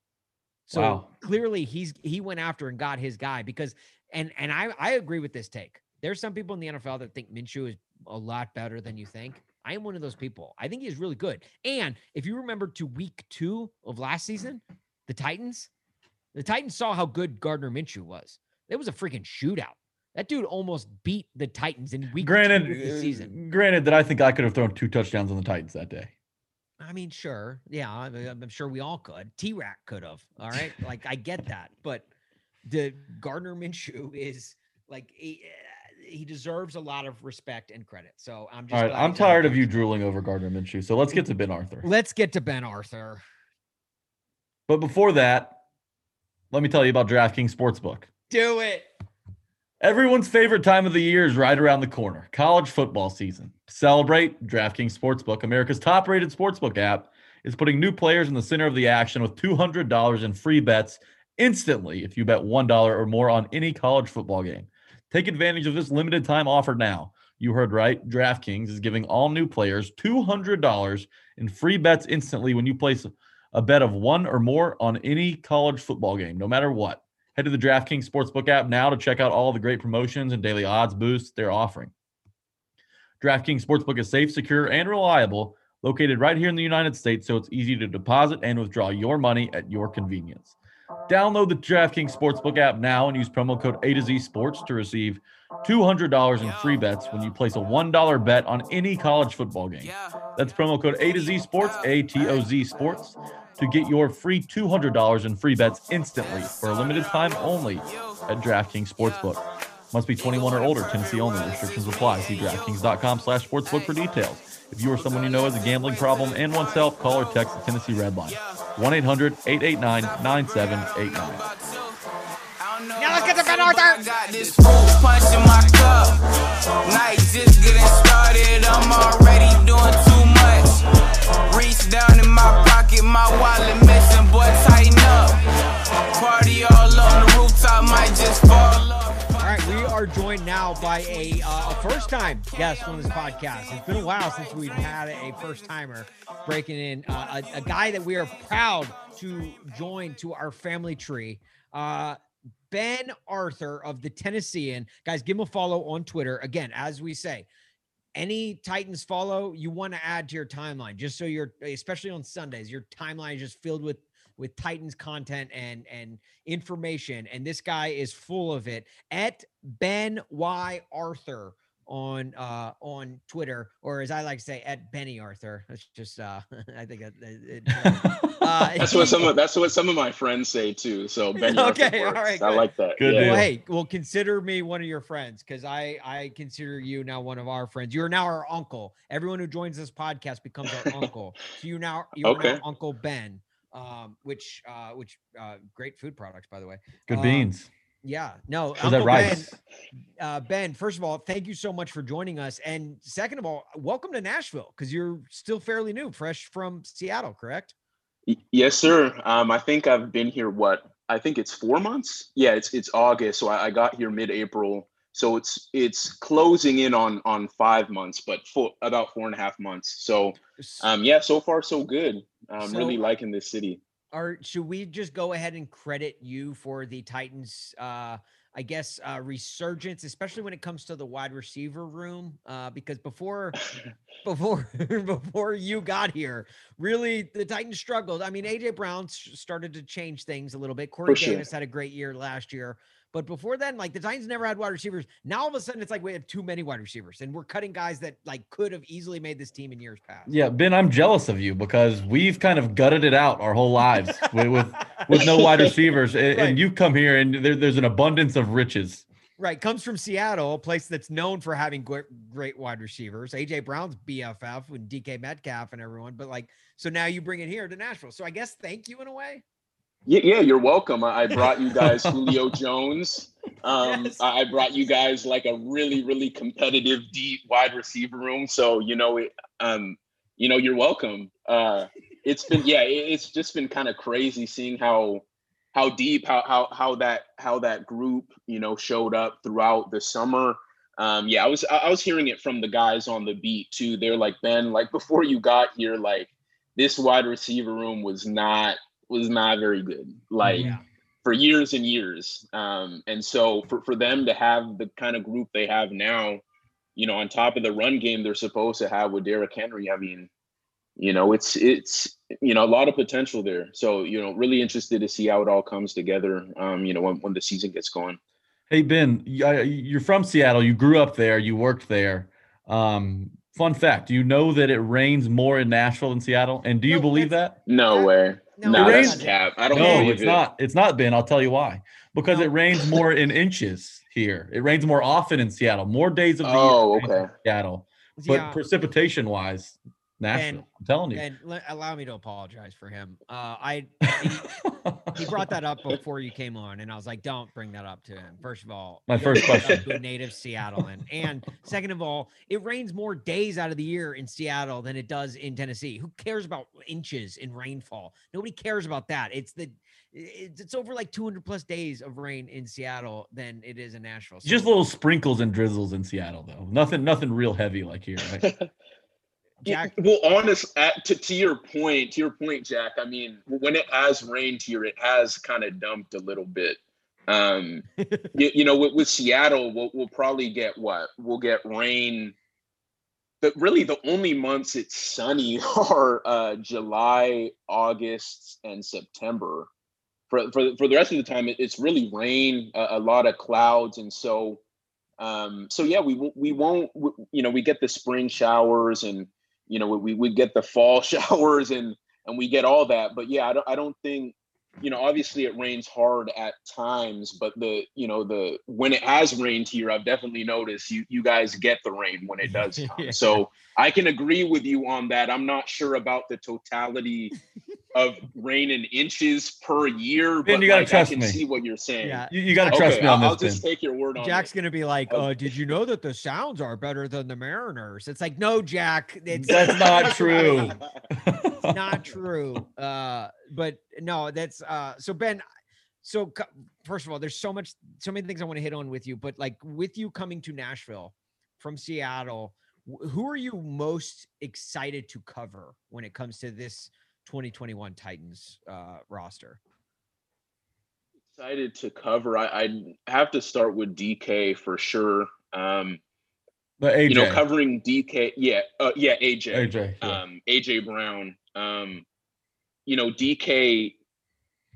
So Wow. clearly, he's he went after and got his guy because, and and I I agree with this take. There's some people in the NFL that think Minshew is a lot better than you think. I am one of those people. I think he's really good. And if you remember to week two of last season, the Titans, the Titans saw how good Gardner Minshew was. It was a freaking shootout. That dude almost beat the Titans in week granted, two of the uh, season. granted that I think I could have thrown two touchdowns on the Titans that day. I mean, sure, yeah, I'm, I'm sure we all could. T Rack could have. All right, like I get that, but the Gardner Minshew *laughs* is like he, uh, he deserves a lot of respect and credit. So I'm just. All right, I'm he's on the tired of you drooling over Gardner Minshew. So let's get to Ben Arthur. Let's get to Ben Arthur. But before that, let me tell you about DraftKings Sportsbook. Do it. Everyone's favorite time of the year is right around the corner college football season. Celebrate, DraftKings Sportsbook, America's top rated sportsbook app, is putting new players in the center of the action with $200 in free bets instantly if you bet $1 or more on any college football game. Take advantage of this limited time offer now. You heard right. DraftKings is giving all new players $200 in free bets instantly when you place a bet of one or more on any college football game, no matter what. Head to the DraftKings Sportsbook app now to check out all the great promotions and daily odds boosts they're offering. DraftKings Sportsbook is safe, secure, and reliable, located right here in the United States, so it's easy to deposit and withdraw your money at your convenience. Download the DraftKings Sportsbook app now and use promo code A to Z Sports to receive $200 in free bets when you place a $1 bet on any college football game. That's promo code A to Z Sports, A T O Z Sports, to get your free $200 in free bets instantly for a limited time only at DraftKings Sportsbook. Must be 21 or older, Tennessee only. Restrictions apply. See DraftKings.com slash sportsbook for details. If you or someone you know has a gambling problem and wants help, call or text the Tennessee Red Line. 1-800-889-9789. Now let's get to Ben Arthur. Got this fruit punch in my cup. Night just getting started. I'm already doing too much. Reach down in my my wallet missing. Boy, tighten up. Party all on the rooftop, might just fall off. All right, we are joined now by a, uh, a first time guest on this podcast. It's been a while since we've had a first timer breaking in, uh, a, a guy that we are proud to join to our family tree. Uh, Ben Arthur of the Tennessean. Guys, give him a follow on Twitter. Again, as we say, any Titans follow you want to add to your timeline, just so you're, especially on Sundays, your timeline is just filled with with Titans content and and information. And this guy is full of it. At Ben Y Arthur on uh on Twitter, or as I like to say, at Benny Arthur. That's just uh *laughs* I think that it, uh, That's what some of that's what some of my friends say too. So *laughs* Ben Okay, all works. I good. like that. Good yeah. well, hey, well, consider me one of your friends because I I consider you now one of our friends. You are now our uncle. Everyone who joins this podcast becomes our uncle. So you now *laughs* you are Okay. now Uncle Ben, um, which uh, which uh, great food products by the way. Good Um, beans. Yeah, no, Was that Uncle rice? Ben, uh, ben, first of all, thank you so much for joining us, and second of all, welcome to Nashville because you're still fairly new, fresh from Seattle, correct? Y- Yes, sir. Um, I think I've been here. What I think it's four months. Yeah, it's it's August, so I, I got here mid-April. So it's it's closing in on on five months, but for about four and a half months. So um, yeah, so far so good. I'm really liking this city. Or should we just go ahead and credit you for the Titans? Uh, I guess, uh, resurgence, especially when it comes to the wide receiver room. Uh, because before, *laughs* before, *laughs* before you got here, really the Titans struggled. I mean, AJ Brown started to change things a little bit. Corey sure. Davis had a great year last year. But before then, like the Titans never had wide receivers. Now all of a sudden, it's like we have too many wide receivers, and we're cutting guys that like could have easily made this team in years past. Yeah, Ben, I'm jealous of you because we've kind of gutted it out our whole lives *laughs* with with, with no wide receivers, and, Right. and you come here and there, there's an abundance of riches. Right, comes from Seattle, a place that's known for having great, great wide receivers. AJ Brown's BFF with DK Metcalf and everyone, but like, so now you bring it here to Nashville. So I guess thank you in a way. Yeah, yeah, you're welcome. I brought you guys *laughs* Julio Jones. Um, Yes. I brought you guys like a really, really competitive, deep wide receiver room. So you know, it, um, you know, you're welcome. Uh, it's been, yeah, it, it's just been kind of crazy seeing how how deep how how how that how that group you know showed up throughout the summer. Um, yeah, I was I was hearing it from the guys on the beat too. They're like Ben, like before you got here, like this wide receiver room was not was not very good. Like Yeah. for years and years. Um, and so for, for them to have the kind of group they have now, you know, on top of the run game they're supposed to have with Derrick Henry, I mean, you know, it's it's you know a lot of potential there. So you know, really interested to see how it all comes together. Um, you know, when, when the season gets going. Hey Ben, y- I- you're from Seattle. You grew up there. You worked there. Um, fun fact: Do you know that it rains more in Nashville than Seattle? And do you No, believe that? No way. No, No, it that's rains- cap. I don't No, it's it. not. It's not Ben. I'll tell you why. Because No. it rains more in inches here. It rains more often in Seattle. More days of the Oh, year. it in okay. Seattle, but Yeah, precipitation wise, Nashville. I'm telling you. and le- allow me to apologize for him. Uh, *laughs* I he, he brought that up before you came on, and I was like, don't bring that up to him. First of all, My first bring it up question. to a native Seattlean, and second of all, it rains more days out of the year in Seattle than it does in Tennessee. Who cares about inches in rainfall? Nobody cares about that. It's the it's, it's over like 200 plus days of rain in Seattle than it is in Nashville. Just little sprinkles and drizzles in Seattle, though. Nothing, nothing real heavy like here. Right? *laughs* Jack. Well, honest, at, to, to your point, to your point, Jack. I mean, when it has rained here, it has kind of dumped a little bit. Um, *laughs* you, you know, with, with Seattle, we'll, we'll probably get what? We'll get rain. But really, the only months it's sunny *laughs* are uh, July, August, and September. For, for, for the rest of the time, it, it's really rain, a, a lot of clouds, and so um, so yeah, we won't- we won't you know we get the spring showers and you know we we get the fall *laughs* showers and and we get all that, but yeah, I don't I don't think you know obviously it rains hard at times, but the you know the when it has rained here, I've definitely noticed you you guys get the rain when it does *laughs* come. Yeah. So I can agree with you on that. I'm not sure about the totality *laughs* of rain in inches per year, Ben, but you gotta like, trust I can me. see what you're saying. Yeah. You, you got to trust okay, me on I'll, I'll just Ben. take your word on it. Jack's it. gonna be like, Oh. "Uh, did you know that the Sounds are better than the Mariners?" It's like, no, Jack, it's That's *laughs* not true. *laughs* It's not true. Uh, but no, that's uh. So Ben, so first of all, there's so much, so many things I want to hit on with you. But like with you coming to Nashville from Seattle, who are you most excited to cover when it comes to this 2021 Titans uh, roster? excited to cover. I, I have to start with DK for sure. Um, But AJ, you know, covering DK, yeah, uh, yeah, AJ, AJ, yeah. um, AJ Brown. Um, you know, DK.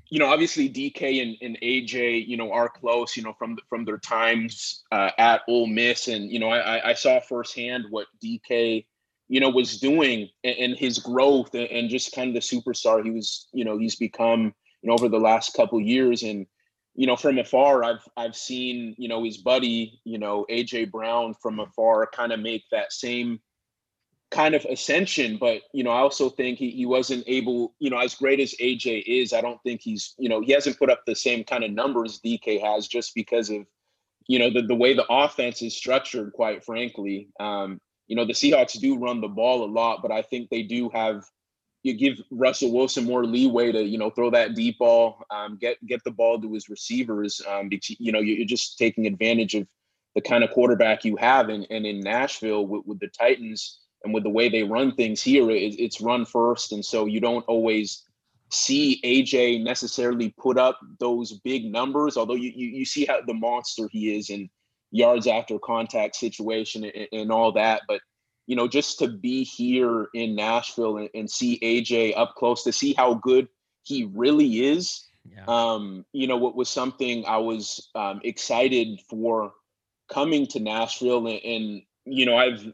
You know, obviously DK and, and AJ, you know, are close. You know, from from their times uh, at Ole Miss, and you know, I, I- I saw firsthand what DK, you know, was doing and, his growth and, and just kind of the superstar he was. You know, he's become. You know, over the last couple years, and you know, from afar, I've I've seen you know his buddy, you know, AJ Brown from afar, kind of make that same kind of ascension. But you know, I also think he, he wasn't able, you know, as great as AJ is, I don't think he's, you know, he hasn't put up the same kind of numbers DK has just because of, you know, the the way the offense is structured. Quite frankly, um, you know, the Seahawks do run the ball a lot, but I think they do have you give Russell Wilson more leeway to you know throw that deep ball, um, get get the ball to his receivers. Um, you know you- you're just taking advantage of the kind of quarterback you have, and, and in Nashville with, with the Titans and with the way they run things here, it, it's run first, and so you don't always see AJ necessarily put up those big numbers, although you, you, you see how the monster he is in yards after contact situation and, and all that. But, you know, just to be here in Nashville and, and see AJ up close, to see how good he really is, Yeah. um, you know, what was something I was um, excited for coming to Nashville, and, and you know, I've,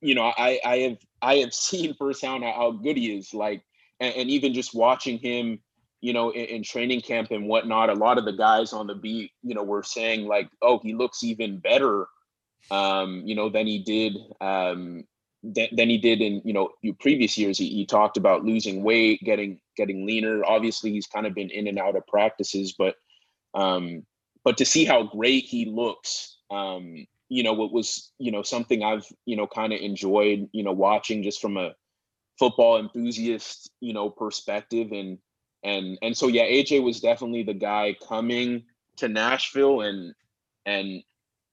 you know, I I have I have *laughs* seen firsthand how, how good he is, like, and, and even just watching him, you know, in, in training camp and whatnot. A lot of the guys on the beat, you know, were saying like, oh, he looks even better, um, you know, than he did. Um, than, than he did in you know previous years. He, he talked about losing weight, getting getting leaner. Obviously, he's kind of been in and out of practices, but um, but to see how great he looks, um, you know, what was you know something I've you know kind of enjoyed, you know, watching just from a football enthusiast, you know, perspective, and and and so yeah, AJ was definitely the guy coming to Nashville, and and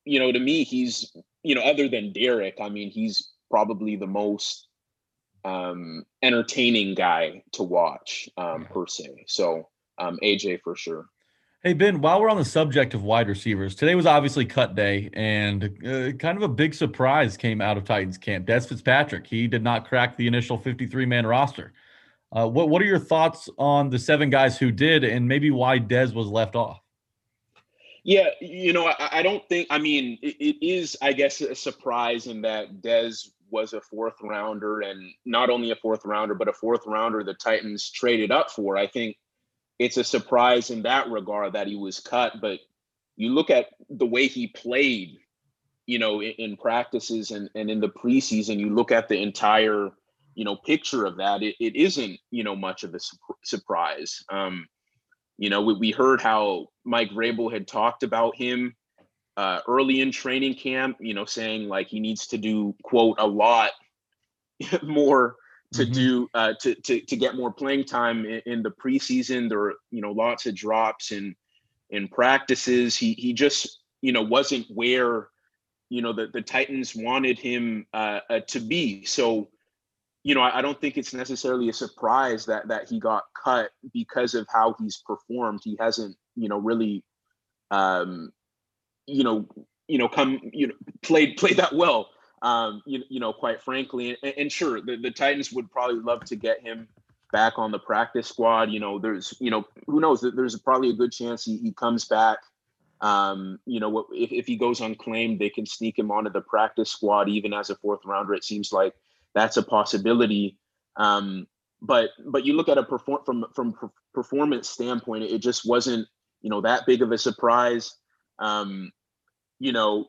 you know, to me, he's you know, other than Derrick, I mean, he's probably the most um entertaining guy to watch um Yeah. per se so um aj for sure Hey Ben, while we're on the subject of wide receivers, today was obviously cut day, and uh, kind of a big surprise came out of Titans camp. Dez Fitzpatrick, he did not crack the initial 53 man roster. Uh, what what are your thoughts on the seven guys who did, and maybe why Dez was left off? yeah you know i, I don't think i mean it, it is i guess a surprise in that dez was a fourth rounder and not only a fourth rounder but a fourth rounder the titans traded up for i think it's a surprise in that regard that he was cut but you look at the way he played you know in, in practices and, and in the preseason you look at the entire you know picture of that it, it isn't you know much of a su- surprise. Um you know we, we heard how mike vrabel had talked about him uh, early in training camp you know saying like he needs to do quote a lot *laughs* more to Mhm. do uh, to, to to get more playing time in, in the preseason. There were you know lots of drops in in practices. He he just you know wasn't where you know the, the titans wanted him uh, uh, to be. So you know I, I don't think it's necessarily a surprise that that he got cut because of how he's performed. He hasn't you know really um you know you know come you know played played that well um you, you know quite frankly. And, and sure the, the titans would probably love to get him back on the practice squad. You know there's you know who knows? There's probably a good chance he, he comes back. Um you know if, if he goes unclaimed they can sneak him onto the practice squad even as a fourth rounder. It seems like that's a possibility um but but you look at a perform from from performance standpoint it just wasn't you know that big of a surprise um you know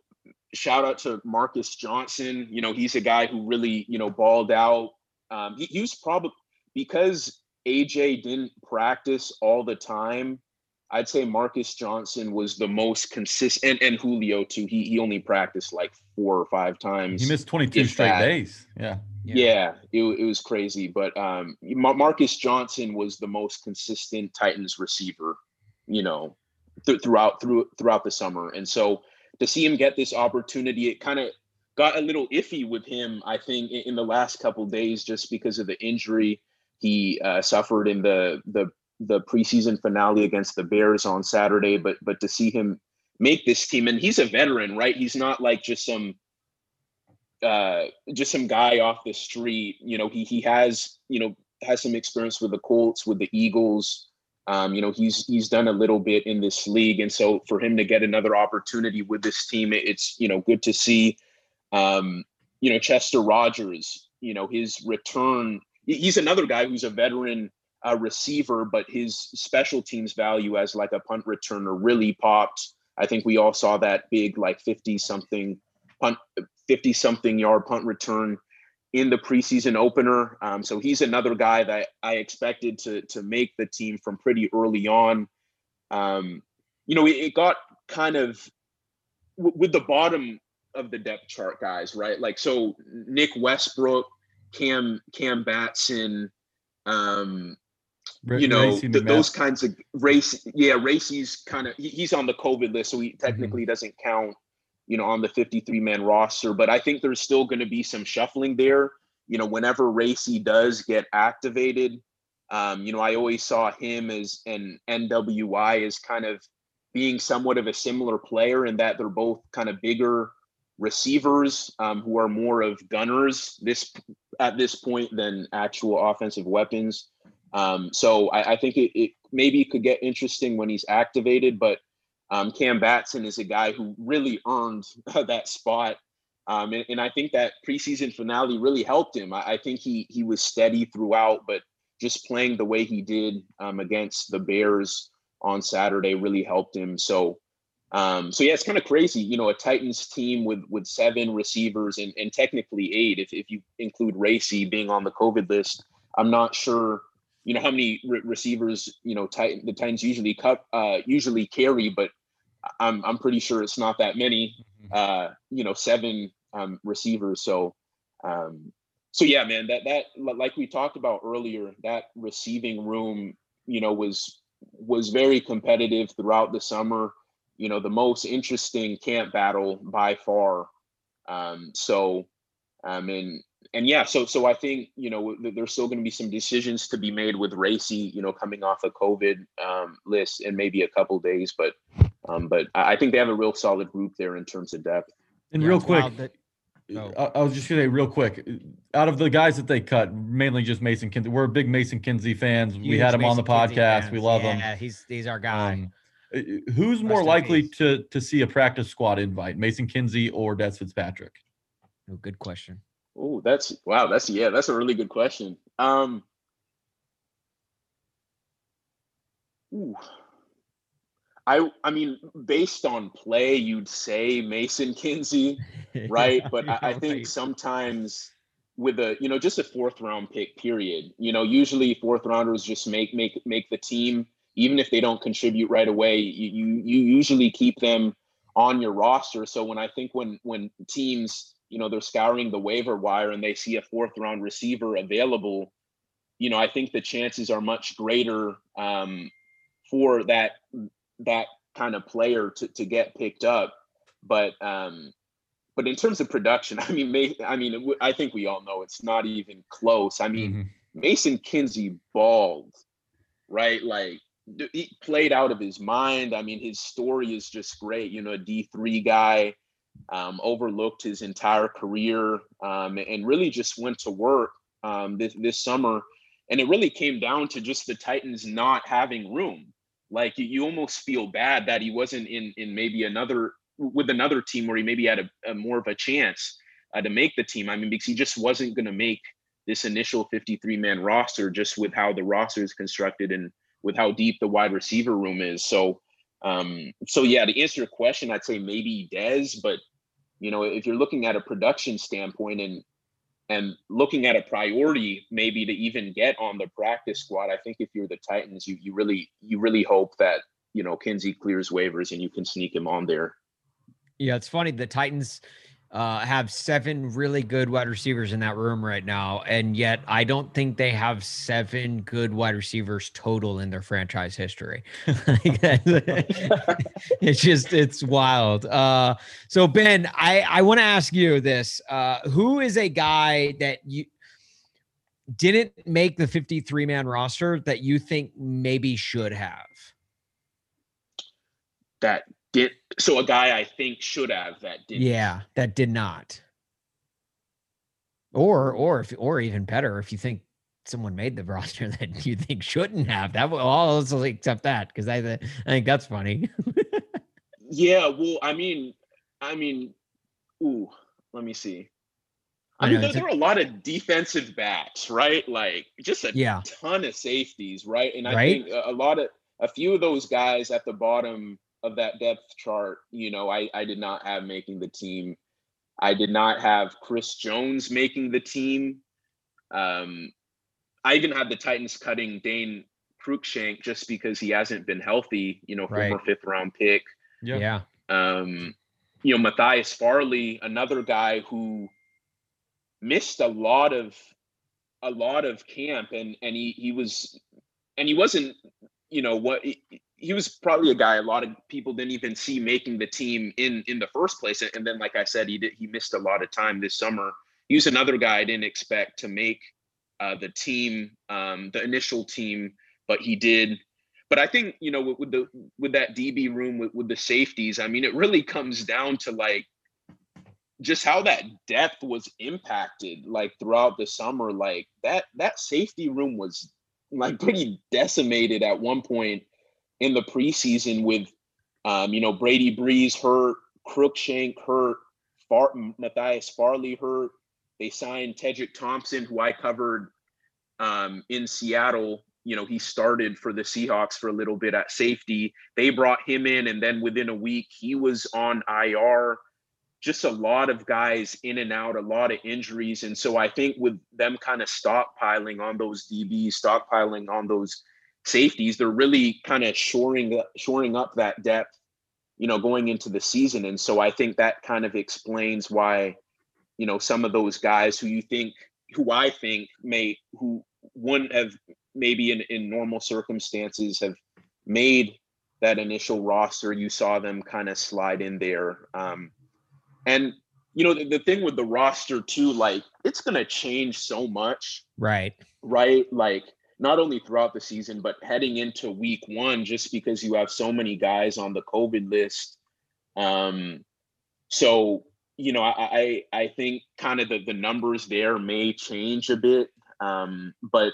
shout out to Marcus Johnson. You know, he's a guy who really, you know, balled out. Um, he, he was probably because AJ didn't practice all the time. I'd say Marcus Johnson was the most consistent, and, and Julio too. He he only practiced like four or five times. He missed 22 straight that. days. Yeah. Yeah, it, it was crazy. But um, Mar- Marcus Johnson was the most consistent Titans receiver, you know, th- throughout through throughout the summer. And so to see him get this opportunity, it kind of got a little iffy with him. I think in, in the last couple days, just because of the injury he uh, suffered in the the the preseason finale against the Bears on Saturday. But but to see him make this team, and he's a veteran, right? He's not like just some uh just some guy off the street you know he he has you know has some experience with the colts with the eagles um you know he's he's done a little bit in this league and so for him to get another opportunity with this team it's you know good to see um you know chester rogers you know his return he's another guy who's a veteran uh, receiver but his special teams value as like a punt returner really popped i think we all saw that big like 50 something punt 50 something yard punt return in the preseason opener. Um, so he's another guy that I expected to to make the team from pretty early on. Um, you know, it, it got kind of w- with the bottom of the depth chart guys, right? Like so Nick Westbrook, Cam Cam Batson, um, Ra- you know Racey th- McMath. those kinds of race yeah racey's kind of he, he's on the covid list so he technically doesn't count you know on the 53 man roster but i think there's still going to be some shuffling there you know whenever racey does get activated Um, you know, I always saw him as an NWI as kind of being somewhat of a similar player in that they're both kind of bigger receivers um, who are more of gunners this at this point than actual offensive weapons. Um, so I, I think it, it, maybe could get interesting when he's activated, but um, Cam Batson is a guy who really earned *laughs* that spot. Um, and, and, I think that preseason finale really helped him. I, I, think he he was steady throughout, but just playing the way he did um, against the Bears on Saturday really helped him. So um, so yeah, it's kind of crazy, you know, a Titans team with with seven receivers and, and technically eight, if, if you include Racey being on the COVID list. I'm not sure, you know, how many re- receivers, you know, Titan, the Titans usually cut, uh, usually carry, but I'm I'm pretty sure it's not that many, mm-hmm. uh, you know, seven um, receivers. So, um, so yeah, man, that that like we talked about earlier, that receiving room, you know, was was very competitive throughout the summer you know the most interesting camp battle by far. Um, so, um, and and yeah, so so I think you know there's still going to be some decisions to be made with Racey, you know, coming off a COVID um, list in maybe a couple days, but um, but I think they have a real solid group there in terms of depth. And yeah, real quick, that, oh. I, I, was just gonna say real quick, out of the guys that they cut, mainly just Mason Kinsey. We're big Mason Kinsey fans. Huge we had him Mason on the podcast. We love yeah, him. Yeah, he's he's our guy. Um, uh, who's more likely to to see a practice squad invite, Mason Kinsey or Des Fitzpatrick? Oh, good question. Oh, that's wow. That's yeah. That's a really good question. Um, ooh, I I mean, based on play, you'd say Mason Kinsey, *laughs* right? But I, I think sometimes with a you know just a fourth round pick period you know usually fourth rounders just make make make the team even if they don't contribute right away, you, you, you usually keep them on your roster. So when I think when when teams, you know, they're scouring the waiver wire and they see a fourth round receiver available, you know, I think the chances are much greater um, for that that kind of player to, to get picked up. But um, but in terms of production, *laughs* I mean, May, I mean, I think we all know it's not even close. I mean, mm-hmm. Mason Kinsey balled, right? Like he played out of his mind. I mean, his story is just great. You know, a D three guy, um, overlooked his entire career, um, and really just went to work um, this this summer. And it really came down to just the Titans not having room. Like you, you almost feel bad that he wasn't in in maybe another with another team where he maybe had a, a more of a chance uh, to make the team. I mean, because he just wasn't going to make this initial 53 man roster just with how the roster is constructed and with how deep the wide receiver room is. So, um, so yeah, to answer your question, I'd say maybe Dez, but you know, if you're looking at a production standpoint and and looking at a priority maybe to even get on the practice squad, I think if you're the Titans, you you really you really hope that you know Kinsey clears waivers and you can sneak him on there. Yeah, it's funny. The Titans uh, have seven really good wide receivers in that room right now, and yet I don't think they have seven good wide receivers total in their franchise history. *laughs* *laughs* it's just it's wild. Uh, so Ben, I I want to ask you this: uh, Who is a guy that you didn't make the 53 man roster that you think maybe should have? That did so a guy I think should have that did yeah that did not or or if or even better if you think someone made the *laughs* roster that you think shouldn't have that will also accept that because I, I think that's funny *laughs* yeah well I mean I mean ooh let me see I, I mean, there, there, are a lot of defensive backs, right? Like just a yeah. ton of safeties, right? And I right? think a, a lot of a few of those guys at the bottom of that depth chart, you know, I, I did not have making the team. I did not have Chris Jones making the team. Um, I even had the Titans cutting Dane Cruikshank just because he hasn't been healthy, you know, former right. fifth round pick. Yeah. yeah. Um, you know, Matthias Farley, another guy who missed a lot of a lot of camp and and he he was and he wasn't you know what he was probably a guy a lot of people didn't even see making the team in in the first place and then like i said he did he missed a lot of time this summer he was another guy i didn't expect to make uh, the team, um, the initial team, but he did. But I think you know with, with the with that DB room with, with the safeties, I mean, it really comes down to like just how that depth was impacted like throughout the summer. Like that that safety room was like pretty decimated at one point in the preseason with um, you know Brady Breeze hurt, Cruikshank hurt, Far- Matthias Farley hurt. They signed Tedric Thompson, who I covered um, in Seattle. You know, he started for the Seahawks for a little bit at safety. They brought him in, and then within a week, he was on IR. Just a lot of guys in and out, a lot of injuries. And so I think with them kind of stockpiling on those DBs, stockpiling on those safeties, they're really kind of shoring shoring up that depth, you know, going into the season. And so I think that kind of explains why, you know, some of those guys who you think, who I think may, who wouldn't have maybe in, in normal circumstances have made that initial roster, you saw them kind of slide in there. Um, and you know, the, the thing with the roster too, like it's gonna change so much, Right. right? Like not only throughout the season, but heading into week one, just because you have so many guys on the COVID list. Um, so you know, I I, I think kind of the, the numbers there may change a bit. Um, but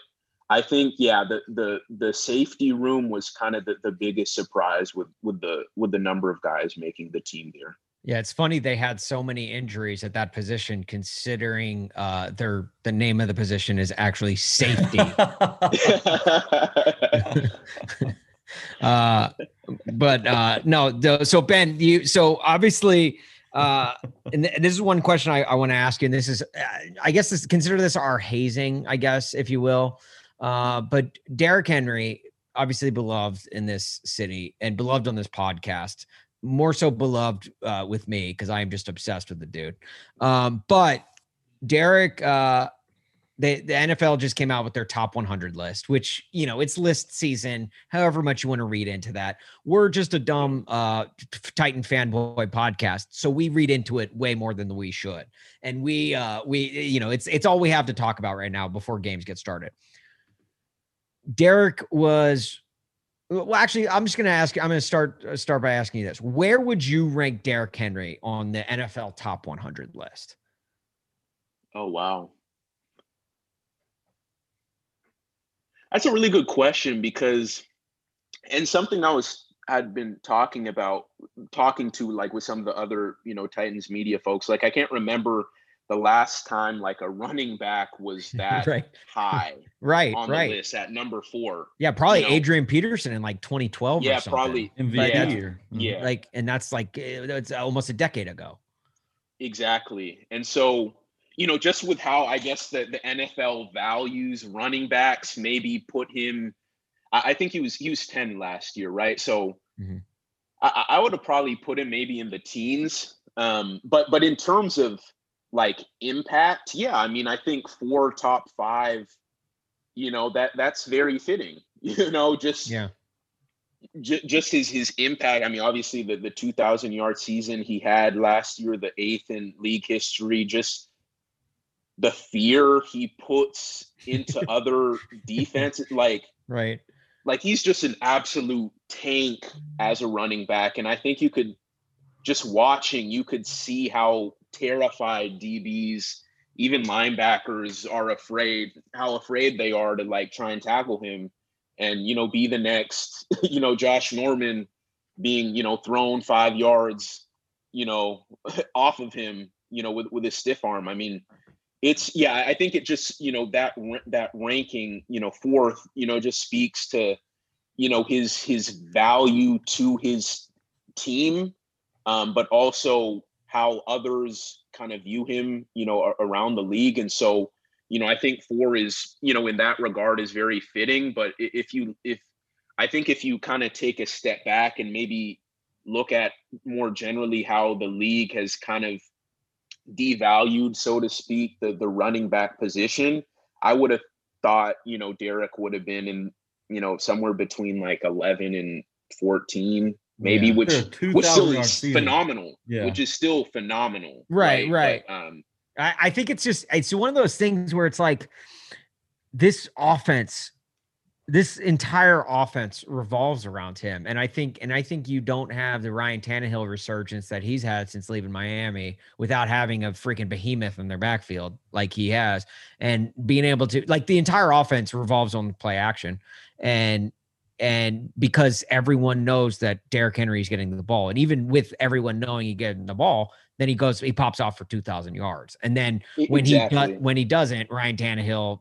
I think yeah, the the the safety room was kind of the, the biggest surprise with with the with the number of guys making the team there. Yeah, it's funny they had so many injuries at that position, considering uh, their the name of the position is actually safety. *laughs* *laughs* uh, but uh, no, so Ben, you so obviously, uh, and, this is one question I, I want to ask you, and this is, uh, I guess, this consider this our hazing, I guess, if you will. Uh, but Derrick Henry, obviously beloved in this city and beloved on this podcast more so beloved uh, with me because I am just obsessed with the dude. Um, but Derrick, uh, the NFL just came out with their top 100 list, which you know it's list season. However much you want to read into that, we're just a dumb uh, Titan fanboy podcast, so we read into it way more than we should, and we uh, we you know it's it's all we have to talk about right now before games get started. Derrick was well, actually, I'm just going to ask. I'm going to start uh, start by asking you this: Where would you rank Derrick Henry on the NFL top 100 list? Oh wow, that's a really good question because, and something I was had been talking about, talking to like with some of the other you know Titans media folks. Like I can't remember the last time like a running back was *laughs* that right, high right, on right. the list at number four. Yeah, probably you know. Adrian Peterson in like 2012. or Yeah, something. probably. MVP Like, year. Mhm. Yeah, Like, and that's like eh, it's almost a decade ago. Exactly. And so, you know, just with how I guess the, the NFL values running backs, maybe put him I, I think he was he was 10 last year, right? So Mhm. I, I would have probably put him maybe in the teens. Um, but but in terms of like impact, yeah, I mean, I think four top five, you know, that that's very fitting. *laughs* You know, just Yeah. j- just his his impact. I mean, obviously the the 2,000 yard season he had last year, the eighth in league history, just the fear he puts into *laughs* other defenses, like Right. like he's just an absolute tank as a running back, and I think you could just watching, you could see how terrified DBs, even linebackers, are afraid, how afraid they are to like try and tackle him and you know be the next *laughs* you know josh norman being you know thrown five yards you know *laughs* off of him you know with with his stiff arm. I mean it's yeah i think it just you know that that ranking you know fourth you know just speaks to you know his his value to his team um but also how others kind of view him you know around the league. And so you know i think four is you know in that regard is very fitting. But if you if i think if you kind of take a step back and maybe look at more generally how the league has kind of devalued so to speak the the running back position i would have thought you know derrick would have been in you know somewhere between like 11 and 14 maybe Yeah. which Sure, which 2,000 still is season. phenomenal Yeah. which is still phenomenal Right, right. But, um I, I think it's just it's one of those things where it's like this offense, this entire offense revolves around him. And I think, and I think you don't have the Ryan Tannehill resurgence that he's had since leaving Miami without having a freaking behemoth in their backfield like he has, and being able to like the entire offense revolves on play action. And and because everyone knows that Derrick Henry is getting the ball, and even with everyone knowing he getting the ball, then he goes, he pops off for two thousand yards, and then when Exactly. he does, when he doesn't, Ryan Tannehill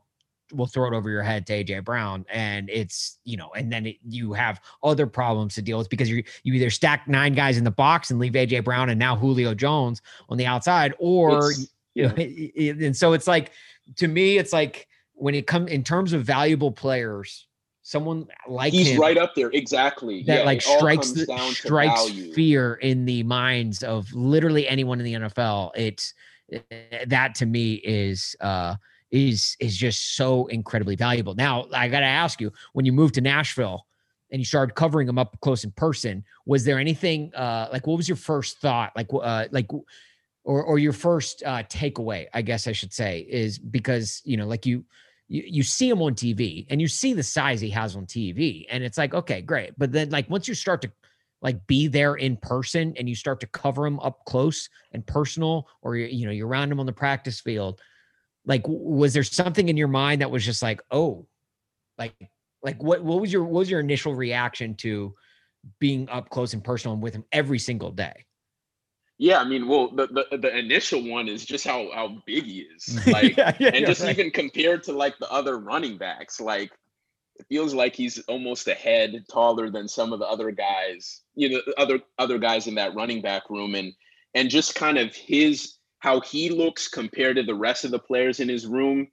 will throw it over your head to AJ Brown, and it's you know, and then it, you have other problems to deal with because you you either stack nine guys in the box and leave AJ Brown and now Julio Jones on the outside, or It's- *laughs* you know, *laughs* and so it's like to me, it's like when it comes in terms of valuable players, someone like he's right up there. Exactly. that yeah, like strikes the, strikes fear in the minds of literally anyone in the NFL. It's eh, that to me is uh is is just so incredibly valuable. Now I got to ask you, when you moved to Nashville and you started covering them up close in person, was there anything uh like what was your first thought like uh like or or your first uh takeaway, I guess I should say, is because you know like you you, you see him on TV and you see the size he has on TV and it's like okay great. But then like once you start to like be there in person and you start to cover him up close and personal or you you know you're around him on the practice field like was there something in your mind that was just like oh like like what what was your what was your initial reaction to being up close and personal and with him every single day Yeah, I mean, well, the, the the initial one is just how how big he is, *laughs* like, Yeah, yeah, and just right. even compared to like the other running backs, like it feels like he's almost a head taller than some of the other guys, you know, other other guys in that running back room, and and just kind of his how he looks compared to the rest of the players in his room,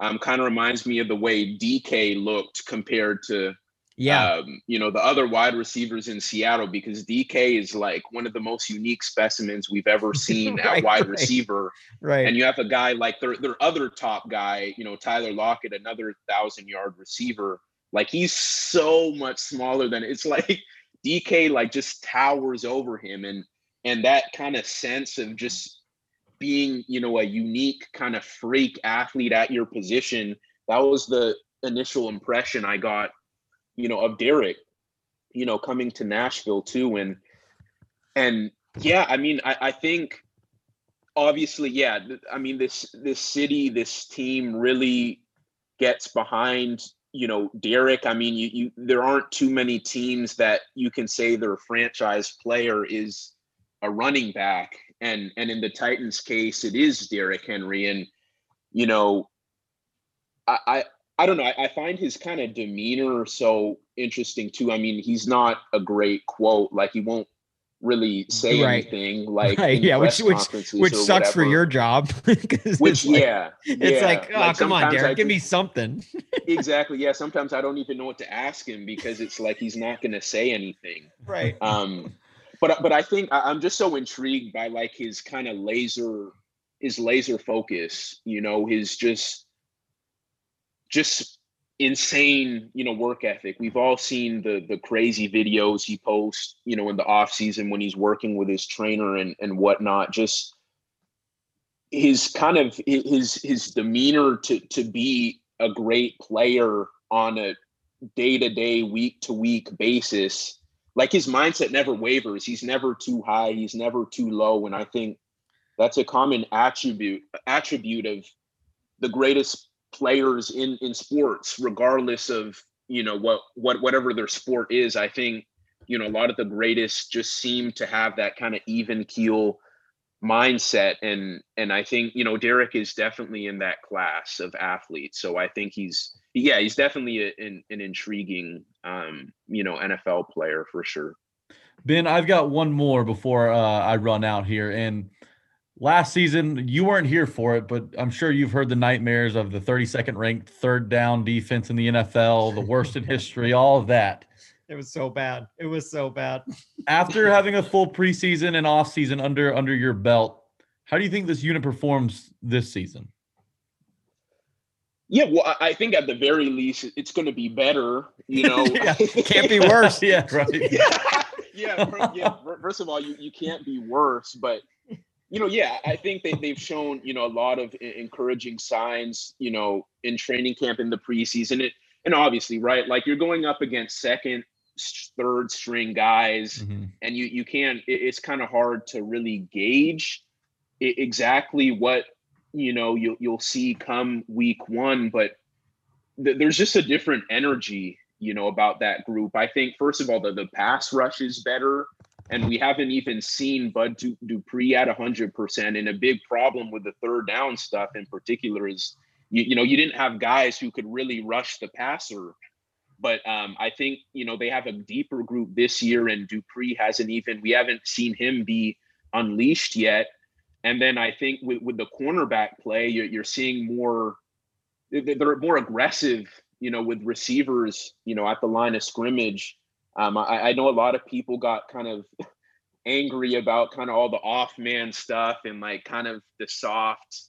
um, kind of reminds me of the way DK looked compared to yeah um, you know, the other wide receivers in Seattle because DK is like one of the most unique specimens we've ever *laughs* seen Right, at wide right. receiver. right And you have a guy like their their other top guy, you know, Tyler Lockett, another thousand yard receiver. Like he's so much smaller than it's *laughs* like DK like just towers over him and and that kind of sense of just being, you know, a unique kind of freak athlete at your position. That was the initial impression I got, you know, of Derrick, you know, coming to Nashville too. And and yeah, I mean, I, I think obviously, yeah, I mean, this this city, this team really gets behind, you know, Derrick. I mean, you you there aren't too many teams that you can say their franchise player is a running back. And and in the Titans case, it is Derrick Henry. And, you know, I, I don't know. I, I find his kind of demeanor so interesting too. I mean, he's not a great quote. Like he won't really say Right. anything. Like Right, yeah, which- which- which sucks for whatever. your job *laughs* Which it's like, yeah, it's yeah. like oh come on derrick I give me something *laughs* *laughs* exactly. Yeah, sometimes I don't even know what to ask him because it's like he's not going to say anything. right Um, but but I think I- I'm just so intrigued by like his kind of laser, his laser focus. You know, his just just insane you know work ethic. We've all seen the the crazy videos he posts you know in the off season when he's working with his trainer and and whatnot. Just his kind of his his demeanor to to be a great player on a day-to-day week-to-week basis like his mindset never wavers. He's never too high. He's never too low. And i think that's a common attribute attribute of the greatest players in in sports regardless of you know what what whatever their sport is i think you know a lot of the greatest just seem to have that kind of even keel mindset. And and i think you know derrick is definitely in that class of athletes. So i think he's yeah he's definitely a, an, an intriguing um you know nfl player for sure. Ben, I've got one more before uh, I run out here. And last season, you weren't here for it, but I'm sure you've heard the nightmares of the 32nd ranked third down defense in the NFL, the worst in *laughs* history, all of that. it was so bad it was so bad After *laughs* having a full preseason and off season under under your belt, how do you think this unit performs this season? yeah well i I think at the very least it's going to be better you know *laughs* Yeah, can't be worse yeah, right. yeah, yeah, yeah. First of all, you, you can't be worse, but you know, yeah, I think they, they've shown, you know, a lot of encouraging signs, you know, in training camp in the preseason. It, and obviously, right, like you're going up against second, third string guys, Mhm. and you you can't. It, it's kind of hard to really gauge i- exactly what you know you'll you'll see come week one, but th- there's just a different energy, you know, about that group. I think first of all, the the pass rush is better and we haven't even seen Bud Du- Dupree at 100%. And a big problem with the third down stuff in particular is, you, you know, you didn't have guys who could really rush the passer. But um, I think, you know, they have a deeper group this year, and Dupree hasn't even, we haven't seen him be unleashed yet. And then I think with, with the cornerback play, you're, you're seeing more, they- they're more aggressive, you know, with receivers, you know, at the line of scrimmage. Um, I, I know a lot of people got kind of *laughs* angry about kind of all the off man stuff and like kind of the soft,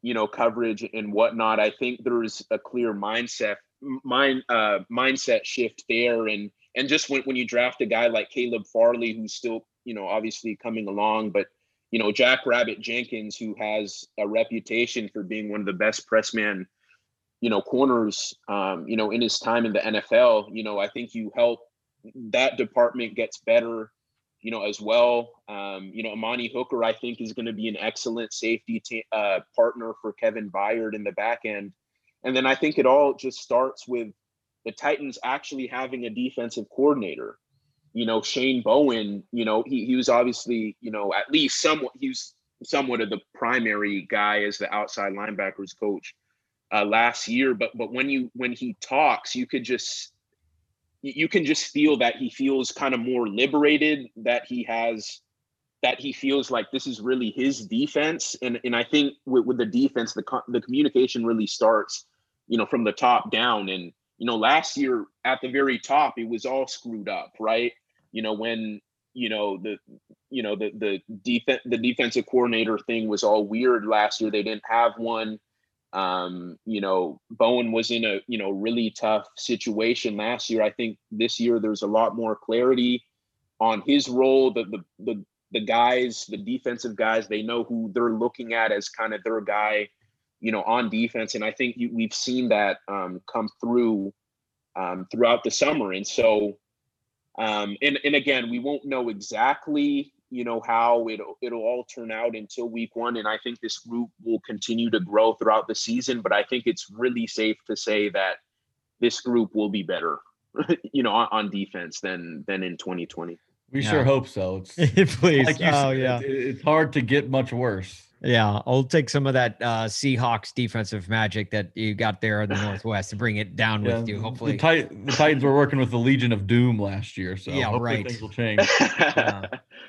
you know, coverage and whatnot. I think there's a clear mindset mind uh mindset shift there and and just when, when you draft a guy like Caleb Farley who's still you know obviously coming along but you know Jack Rabbit Jenkins who has a reputation for being one of the best press man you know corners um you know in his time in the NFL you know I think you help that department gets better you know as well um you know Amani Hooker I think is going to be an excellent safety t- uh partner for Kevin Byard in the back end and then I think it all just starts with the Titans actually having a defensive coordinator. You know, Shane Bowen, you know, he, he was obviously, you know, at least somewhat, he was somewhat of the primary guy as the outside linebackers coach uh, last year. But but when you when he talks, you could just you can just feel that he feels kind of more liberated, that he has that he feels like this is really his defense. And and I think with, with the defense, the the communication really starts, you know, from the top down. And you know, last year at the very top, it was all screwed up, right? You know, when you know the you know the the defense the defensive coordinator thing was all weird last year. They didn't have one. Um, you know, Bowen was in a you know really tough situation last year. I think this year there's a lot more clarity on his role. The the the the guys, the defensive guys, they know who they're looking at as kind of their guy, you know, on defense. And I think you, we've seen that um, come through um, throughout the summer. And so, um, and and again, we won't know exactly, you know, how it'll it'll all turn out until week one. And I think this group will continue to grow throughout the season. But I think it's really safe to say that this group will be better, *laughs* you know, on, on defense than than in 2020. We Yeah. sure hope so. It's *laughs* Please. like you oh said, yeah. it's, it's hard to get much worse. Yeah, I'll take some of that uh, Seahawks defensive magic that you got there in the *sighs* Northwest and bring it down with you. the, Hopefully, Tit- the Titans were working with the Legion of Doom last year, so Yeah, hopefully right. things will change.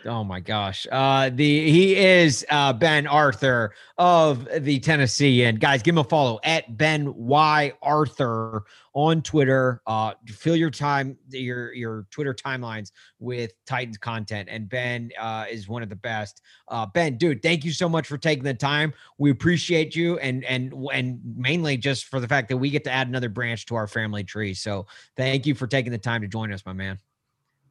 oh my gosh, uh, the he is uh, Ben Arthur of the Tennessean, and guys, give him a follow at Ben Y Arthur on Twitter. Uh, fill your time, your your Twitter timelines with Titans content, and Ben uh, is one of the best. Uh, ben, dude, thank you so much for taking the time. We appreciate you, and and and mainly just for the fact that we get to add another branch to our family tree. So thank you for taking the time to join us, my man.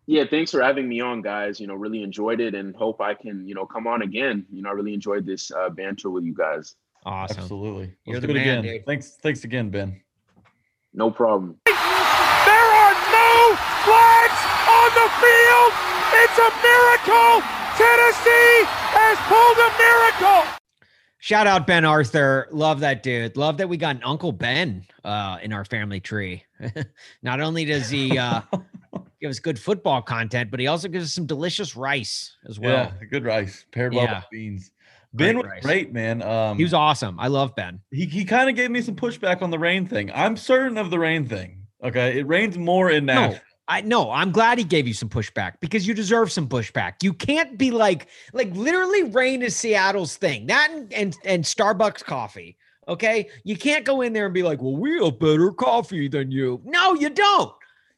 Yeah, thanks for having me on, guys. You know, really enjoyed it and hope I can, you know, come on again. You know, I really enjoyed this uh, banter with you guys. Awesome. Absolutely. You're Let's the do it man, again. dude. Thanks, thanks again, Ben. No problem. There are no flags on the field. It's a miracle. Tennessee has pulled a miracle. Shout out Ben Arthur. Love that dude. Love that we got an Uncle Ben uh, in our family tree. *laughs* Not only does he uh, *laughs* give us good football content, but he also gives us some delicious rice as well. yeah, good rice paired well Yeah. with beans. Ben Great was rice. great, man. Um, He was awesome. I love Ben. he he kind of gave me some pushback on the rain thing. I'm certain of the rain thing. Okay, it rains more in No, I no, I'm glad he gave you some pushback because you deserve some pushback. You can't be like like literally rain is Seattle's thing. That and and, and Starbucks coffee. Okay. You can't go in there and be like, well, we have better coffee than you. No, you don't.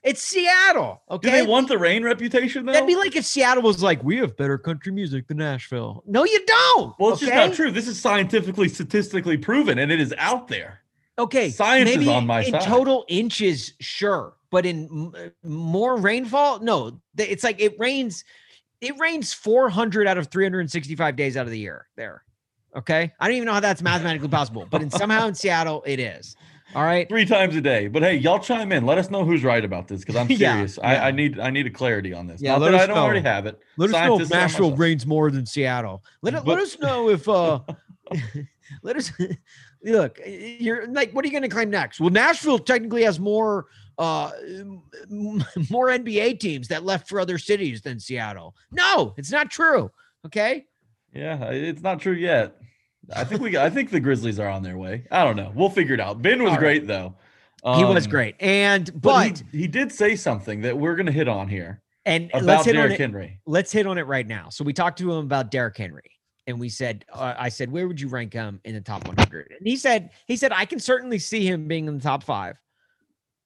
It's Seattle. Okay. Do they want the rain reputation though? That'd be like if Seattle was like, we have better country music than Nashville. No, you don't. well, it's just not true. This is scientifically, statistically proven, and it is out there. Okay, Science is on my in side. total inches, sure, but in m- uh, more rainfall, no. It's like it rains. it rains 400 out of 365 days out of the year there. Okay. I don't even know how that's *laughs* mathematically possible, but in somehow in Seattle, it is. All right. Three times a day. But hey, y'all chime in. Let us know who's right about this because I'm *laughs* serious. yeah. I, I need I need a clarity on this. Yeah, Not that I don't know. already have it. Let us know if Nashville rains more than Seattle. Let, But- let us know if uh *laughs* *laughs* let us look, you're like what are you going to claim next? Well, Nashville technically has more uh more NBA teams that left for other cities than Seattle. No, it's not true. Okay? Yeah, it's not true yet. I think we I think the Grizzlies are on their way. I don't know. We'll figure it out. Ben was right. great though. he was Um, great. And But, but, he, he did say something that we're gonna hit on here and let's about hit on Derrick it. Henry. let's hit on it right now. So we talked to him about Derrick Henry, and we said, uh, I said, where would you rank him in the top 100? And he said, he said, I can certainly see him being in the top five,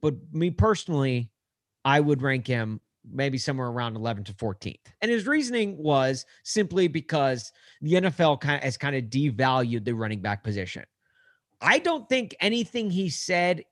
but me personally, I would rank him maybe somewhere around 11 to 14th. And his reasoning was simply because the NFL kind of has kind of devalued the running back position. I don't think anything he said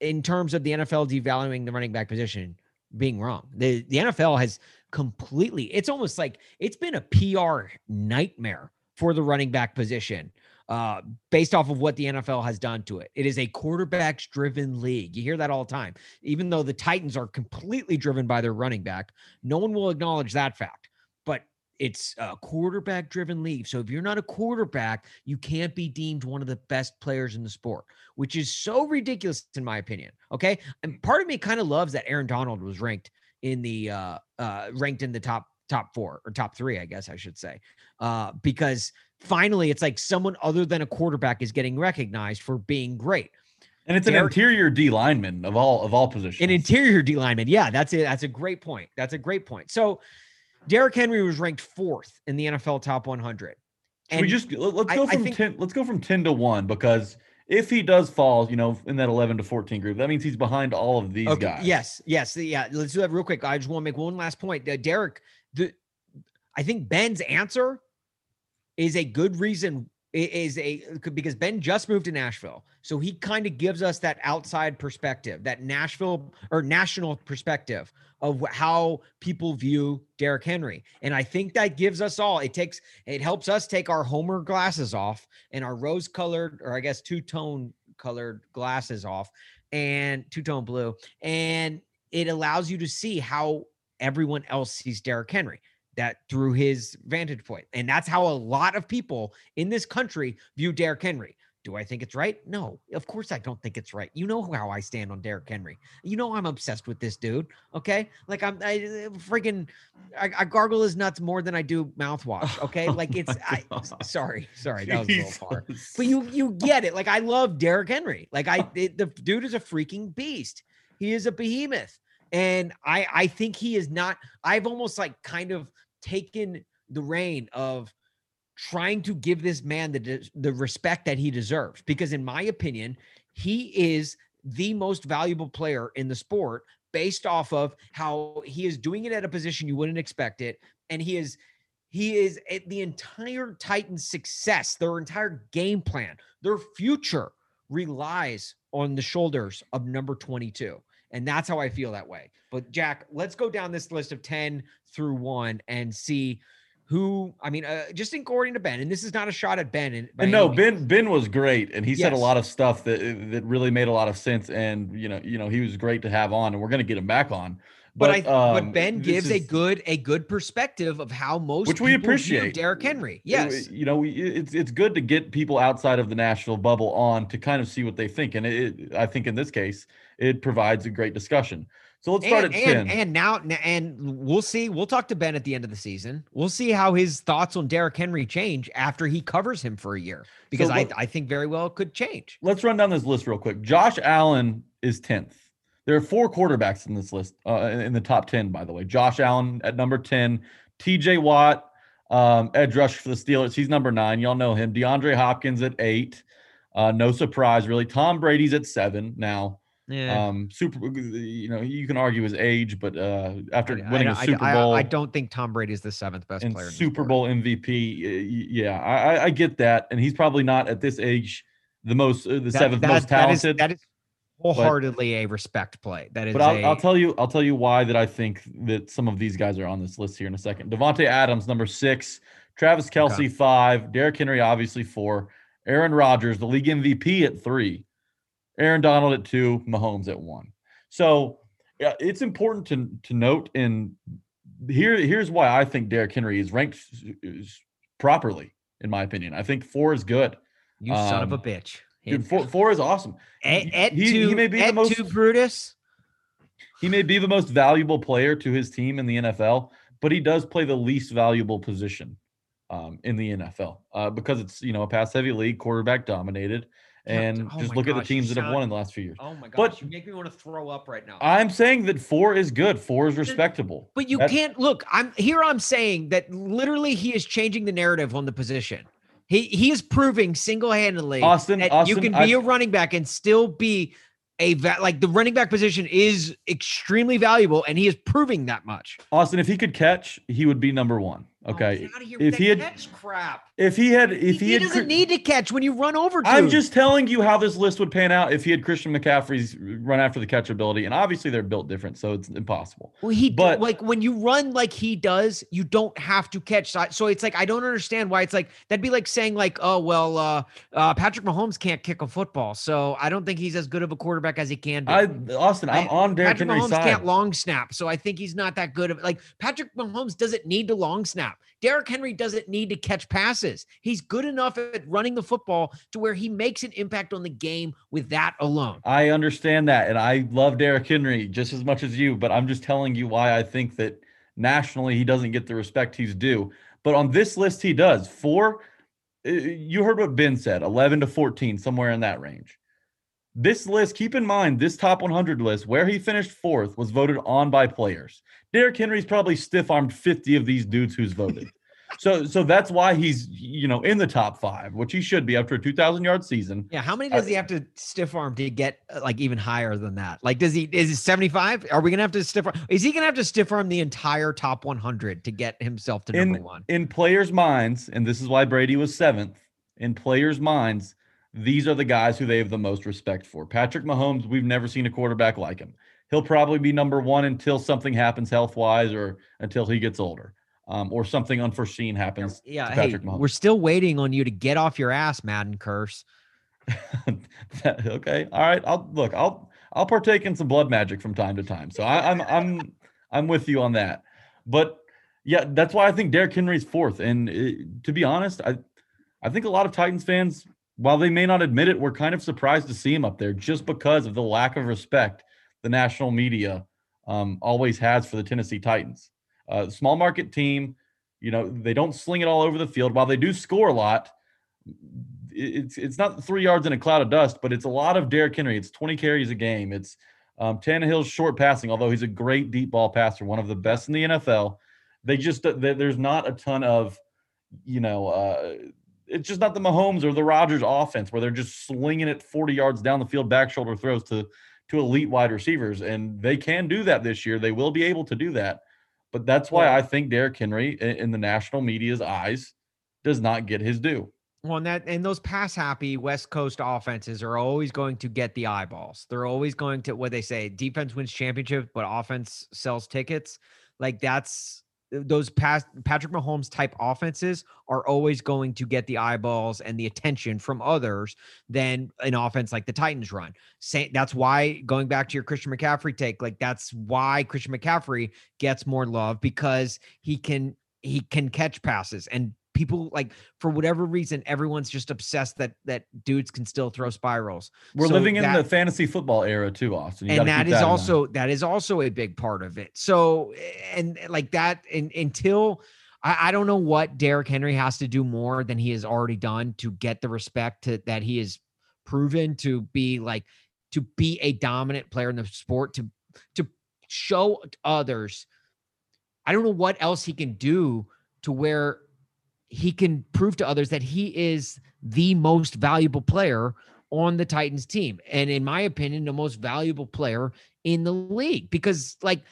in terms of the NFL devaluing the running back position being wrong. The the NFL has completely it's almost like it's been a PR nightmare for the running back position. Uh, based off of what the NFL has done to it. It is a quarterbacks driven league. You hear that all the time. Even though the Titans are completely driven by their running back, no one will acknowledge that fact. But it's a quarterback driven league. So if you're not a quarterback, you can't be deemed one of the best players in the sport, which is so ridiculous in my opinion. Okay. And part of me kind of loves that Aaron Donald was ranked in the uh uh ranked in the top top four or top three, I guess I should say. Uh, because finally it's like someone other than a quarterback is getting recognized for being great. And it's an interior D lineman of all of all positions. An interior D lineman. Yeah, that's it. That's a great point. That's a great point. So Derrick Henry was ranked fourth in the NFL top 100. Should we just let- let's go I from think- 10 let's go from 10 to 1 because if he does fall, you know, in that 11 to 14 group, that means he's behind all of these guys. Yes, yes, yeah. Let's do that real quick. I just want to make one last point. Uh, Derrick, the I think Ben's answer is a good reason. Is a because Ben just moved to Nashville, so he kind of gives us that outside perspective, that Nashville or national perspective of how people view Derrick Henry, and I think that gives us all. It takes it helps us take our Homer glasses off and our rose-colored, or I guess two-tone colored glasses off, and two-tone blue, and it allows you to see how everyone else sees Derrick Henry that through his vantage point. And that's how a lot of people in this country view Derrick Henry. Do I think it's right? No, of course I don't think it's right. You know how I stand on Derrick Henry. You know I'm obsessed with this dude. Okay, like I'm I, uh, freaking I, I gargle his nuts more than I do mouthwash. *laughs* Okay, like it's I sorry, sorry, that was a little far. But you you get it. Like I love Derrick Henry. Like I *laughs* it, the dude is a freaking beast. He is a behemoth. And I I think he is not I've almost like kind of taken the reign of trying to give this man the the respect that he deserves because in my opinion, he is the most valuable player in the sport based off of how he is doing it at a position you wouldn't expect it and he is he is the entire Titans success, their entire game plan, their future relies on the shoulders of number 22. And that's how I feel that way. But Jack, let's go down this list of 10 through 1 and see who, I mean, uh, just according to Ben, and this is not a shot at Ben. And And no, Ben Ben was great, and he said a lot of stuff that that really made a lot of sense. And you know, you know, he was great to have on, and we're gonna get him back on. But, I, um, but Ben gives a good a good perspective of how most Which we appreciate. Derrick Henry. Yes, you know, we- it's it's good to get people outside of the national bubble on to kind of see what they think, and it, I think in this case, it provides a great discussion. So let's start and, at ten. and and now and we'll see. We'll talk to Ben at the end of the season. We'll see how his thoughts on Derrick Henry change after he covers him for a year, because I I think very well it could change. let's run down this list real quick. Josh Allen is 10th. There are four quarterbacks in this list, uh, in the top 10, by the way. Josh Allen at number 10, TJ Watt, um, edge rush for the Steelers. He's number nine. Y'all know him. DeAndre Hopkins at eight. Uh, no surprise, really. Tom Brady's at seven now. Yeah. Um, super, you know, you can argue his age, but uh, after I- I winning a Super I, Bowl I, don't think Tom Brady is the seventh best player. in Super. Bowl MVP, yeah, I, I- I get that, and he's probably not at this age the most, uh, the That- seventh that- most that is- talented. that is wholeheartedly a respect play. That is, But I'll, a, I'll tell you, I'll tell you why that I think that some of these guys are on this list here in a second. Davante Adams, number six, Travis Kelce, five, Derrick Henry, obviously four, Aaron Rodgers, the league MVP at three, Aaron Donald at two, Mahomes at one. So yeah, it's important to to note and here here's why I think Derrick Henry is ranked properly, in my opinion. I think four is good. you son of a um, bitch. Dude, four, four is awesome. at, at he- he may be the most- two Brutus. He may be the most valuable player to his team in the NFL, but he does play the least valuable position um, in the NFL uh, because it's you know a pass heavy league, quarterback dominated, and oh just look at the teams that have won in the last few years. Oh my gosh, But- you make me want to throw up right now. I'm saying that four is good. Four is respectable. But you can't look. I'm here. I'm saying that literally he is changing the narrative on the position. He he is proving single handedly Austin, that Austin, you can be a running back and still be a va- like the running back position is extremely valuable, and he is proving that much. Austin, if he could catch, he would be number one. Oh, Okay. here if he had, catch crap, if he had, if he, he, had, doesn't need to catch when you run over. To I'm just telling you how this list would pan out if he had Christian McCaffrey's run after the catch ability, and obviously they're built different, so it's impossible. Well, he But- like when you run like he does, you don't have to catch. So, so it's like I don't understand why it's like that'd be like saying like, oh well, uh, uh, Patrick Mahomes can't kick a football, so I don't think he's as good of a quarterback as he can be. I, Austin, I'm I- on Derrick Patrick Henry's Mahomes side. can't long snap, so I think he's not that good of like Patrick Mahomes doesn't need to long snap. Derrick Henry doesn't need to catch passes. He's good enough at running the football to where he makes an impact on the game with that alone. I understand that, and I love Derrick Henry just as much as you. But I'm just telling you why I think that nationally he doesn't get the respect he's due. But on this list, he does. Four, uh, you heard what Ben said, 11 to 14, somewhere in that range. This list, keep in mind, this top 100 list, where he finished fourth, was voted on by players. Derrick Henry's probably stiff armed 50 of these dudes who's voted. *laughs* so, so that's why he's you know in the top five, which he should be after a 2,000 yard season. Yeah, how many I- does he have to stiff arm to get uh, like even higher than that? Like, does he is it seventy five? Are we gonna have to stiff arm? Is he gonna have to stiff arm the entire top one hundred to get himself to number in, one? in players' minds, and this is why Brady was seventh, in players' minds, these are the guys who they have the most respect for. Patrick Mahomes, we've never seen a quarterback like him. He'll probably be number one until something happens health wise or until he gets older um, or something unforeseen happens. Yeah, to hey, Patrick Mahomes. we're still waiting on you to get off your ass, Madden curse. *laughs* okay. All right. I'll look, I'll, I'll partake in some blood magic from time to time. So I, I'm, I'm, *laughs* I'm with you on that. But yeah, that's why I think Derrick Henry's fourth. And uh, to be honest, I, I think a lot of Titans fans, while they may not admit it, we're kind of surprised to see him up there just because of the lack of respect the national media um, always has for the Tennessee Titans. Uh, small market team, you know, they don't sling it all over the field. While they do score a lot, it's it's not three yards in a cloud of dust, but it's a lot of Derrick Henry. It's 20 carries a game. It's um, Tannehill's short passing, although he's a great deep ball passer, one of the best in the NFL. They just they, there's not a ton of, you know, uh, it's just not the Mahomes or the Rodgers offense where they're just slinging it 40 yards down the field, back shoulder throws to to elite wide receivers, and they can do that this year. They will be able to do that, but that's why I think Derrick Henry, in, in the national media's eyes, does not get his due. Well, and that and those pass happy West Coast offenses are always going to get the eyeballs. They're always going to what they say: defense wins championship, but offense sells tickets. Like that's those past Patrick Mahomes type offenses are always going to get the eyeballs and the attention from others than an offense like the Titans run. That's why going back to your Christian McCaffrey take, like that's why Christian McCaffrey gets more love because he can he can catch passes and people like for whatever reason everyone's just obsessed that that dudes can still throw spirals We're So living in the fantasy football era too, Austin. You and that is mind. also that is also a big part of it so and like that and until I, I don't know what Derrick Henry has to do more than he has already done to get the respect to, that he has proven to be like to be a dominant player in the sport to to show others I don't know what else he can do to where he can prove to others that he is the most valuable player on the Titans team. And in my opinion, the most valuable player in the league because like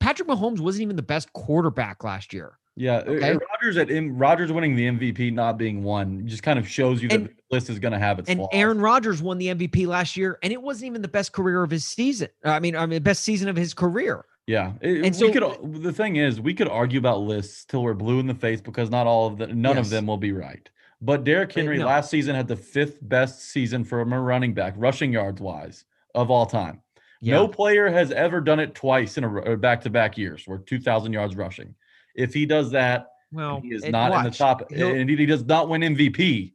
Patrick Mahomes wasn't even the best quarterback last year. Yeah, uh, Okay. Rodgers at Rodgers winning the MVP not being one just kind of shows you that And- the list is going to have its And flaws. Aaron Rodgers won the MVP last year, and it wasn't even the best career of his season. I mean, I mean, best season of his career. Yeah, it- And we could. The thing is, we could argue about lists till we're blue in the face because not all of them, none Yes. of them will be right. But Derrick Uh, Henry no. last season had the fifth best season for a running back, rushing yards wise, of all time. No player has ever done it twice in a back to back years, where two thousand yards rushing. If he does that, well, he is not in the top, He'll, and he does not win MVP.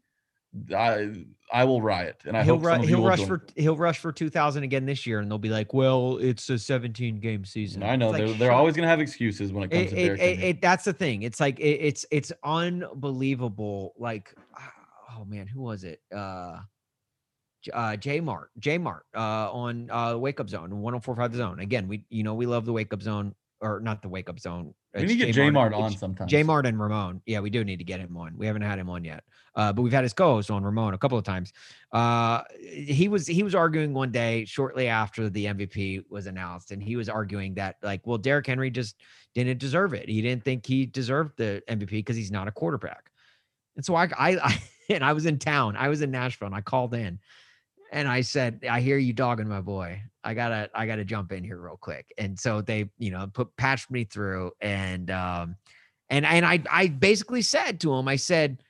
I I will riot, and I he'll, hope ru- some of you he'll rush for he'll rush for two thousand again this year, and they'll be like, "Well, it's a seventeen game season." I know It's they're, they're always going to have excuses when it comes it, to it, it, it- that's the thing it's like it, it's it's unbelievable like oh man who was it? Uh uh J Mart J Mart uh on uh Wake Up Zone 1045 the zone. Again we you know we love the Wake Up Zone or not the Wake Up Zone we need to get J Mart on sometimes. J Mart and Ramon. Yeah, we do need to get him on. We haven't had him on yet. Uh, but we've had his co-host on Ramon a couple of times. Uh, he was he was arguing one day shortly after the MVP was announced, and he was arguing that like, well, Derrick Henry just didn't deserve it. He didn't think he deserved the MVP because he's not a quarterback. And so I, I, I *laughs* and I was in town. I was in Nashville, and I called in, and I said, "I hear you dogging my boy. I gotta, I gotta jump in here real quick." And so they, you know, put patched me through, and um, and and I, I basically said to him, I said,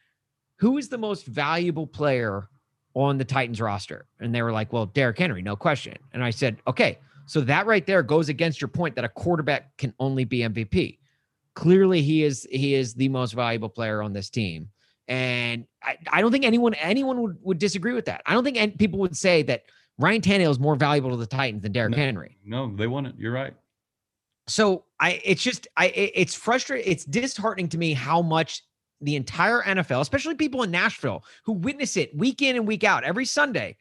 "Who is the most valuable player on the Titans roster?" And they were like, "Well, Derrick Henry, no question." And I said, "Okay." So that right there goes against your point that a quarterback can only be MVP. Clearly, he is he is the most valuable player on this team, and I, I don't think anyone anyone would, would disagree with that. I don't think any, people would say that Ryan Tannehill is more valuable to the Titans than Derrick No. Henry. No, they won it. You're right. So I, it's just I, it- it's frustrating. It's disheartening to me how much the entire NFL, especially people in Nashville who witness it week in and week out every Sunday,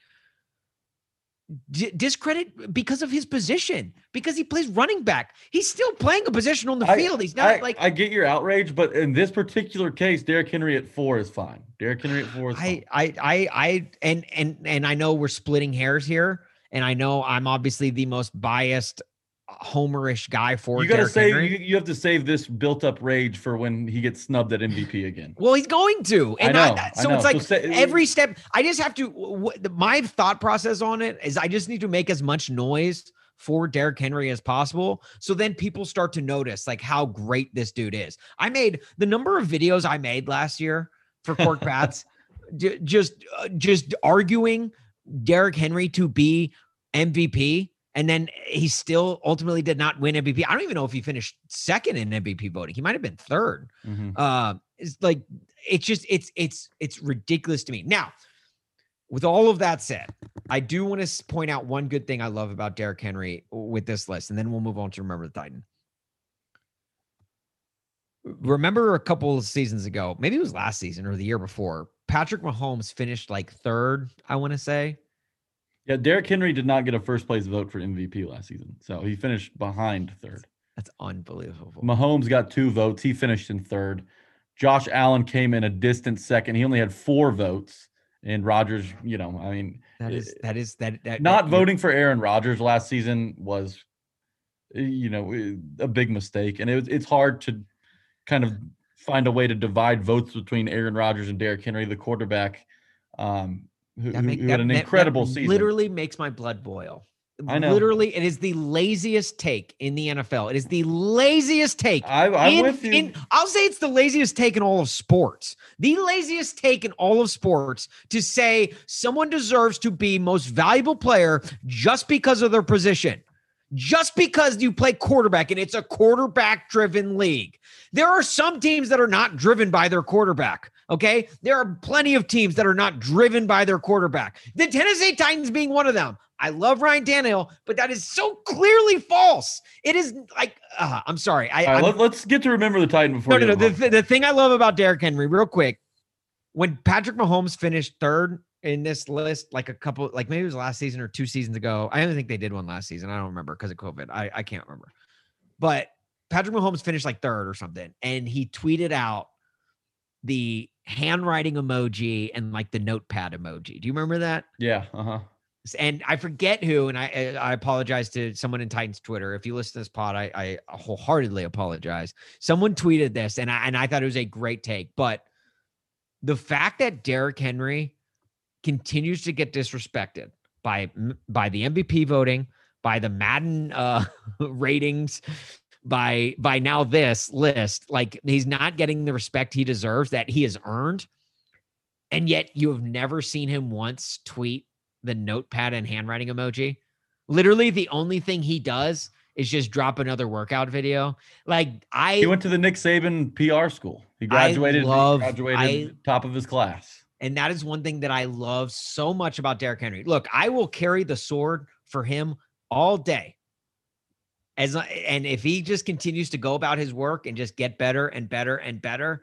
di- discredit because of his position because he plays running back. He's still playing a position on the I- field. He's not I, like I get your outrage, but in this particular case, Derrick Henry at four is fine. Derrick Henry at four is fine. I, I, I, I, and and and I know we're splitting hairs here, and I know I'm obviously the most biased, homerish guy for you got to save. You, you have to save this built-up rage for when he gets snubbed at MVP again. well, he's going to, I and know. I, I so know. it's like say- every step. I just have to. the- my thought process on it is, I just need to make as much noise for Derrick Henry as possible, so then people start to notice like how great this dude is. I made the number of videos I made last year for Cork *laughs* Bats, j- just uh, just arguing Derrick Henry to be MVP. And then he still ultimately did not win MVP. I don't even know if he finished second in MVP voting. He might have been third Mhm. uh it's like it's just it's it's it's ridiculous to me now with all of that said i do want to point out one good thing i love about Derrick henry with this list and then we'll move on to remember the titan remember a couple of seasons ago maybe it was last season or the year before patrick mahomes finished like third i want to say Yeah, Derrick Henry did not get a first place vote for MVP last season, so he finished behind third. that's unbelievable Mahomes got two votes. He finished in third. Josh Allen came in a distant second. He only had four votes. And Rodgers, you know, I mean, that is that is that, that not that- voting for Aaron Rodgers last season was, uh, you know, uh, a big mistake. And it was, it's hard to kind of find a way to divide votes between Aaron Rodgers and Derrick Henry, the quarterback, um, who, That make- who that- an that- that incredible season. Literally makes my blood boil. I know. Literally, it is the laziest take in the NFL. It is the laziest take. I, I'm in, with you. in- I'll say it's the laziest take in all of sports. The laziest take in all of sports to say someone deserves to be most valuable player just because of their position. Just because you play quarterback and it's a quarterback driven league. There are some teams that are not driven by their quarterback. Okay. There are plenty of teams that are not driven by their quarterback. The Tennessee Titans being one of them. I love Ryan Tannehill, but that is so clearly false. It is like, uh, I'm sorry. I, right, let, us get to remember the Titan before. no, no, no. The, the thing I love about Derrick Henry, real quick, when Patrick Mahomes finished third in this list, like a couple, like maybe it was last season or two seasons ago. I don't think they did one last season. I don't remember because of COVID. I, I can't remember. But Patrick Mahomes finished like third or something, and he tweeted out the handwriting emoji and like the notepad emoji. Do you remember that? yeah. Uh huh. and I forget who, and I I apologize to someone in Titans Twitter. If you listen to this pod, I, I wholeheartedly apologize. Someone tweeted this, and I and I thought it was a great take, but the fact that Derrick Henry continues to get disrespected by by the MVP voting, by the Madden uh, *laughs* ratings, by by now this list, like he's not getting the respect he deserves that he has earned, and yet you have never seen him once tweet the notepad and handwriting emoji. Literally, the only thing he does is just drop another workout video. Like I, he went to the Nick Saban PR school. He graduated. love- graduated I- top of his class. and that is one thing that I love so much about Derrick Henry. Look, I will carry the sword for him all day. As and if he just continues to go about his work and just get better and better and better,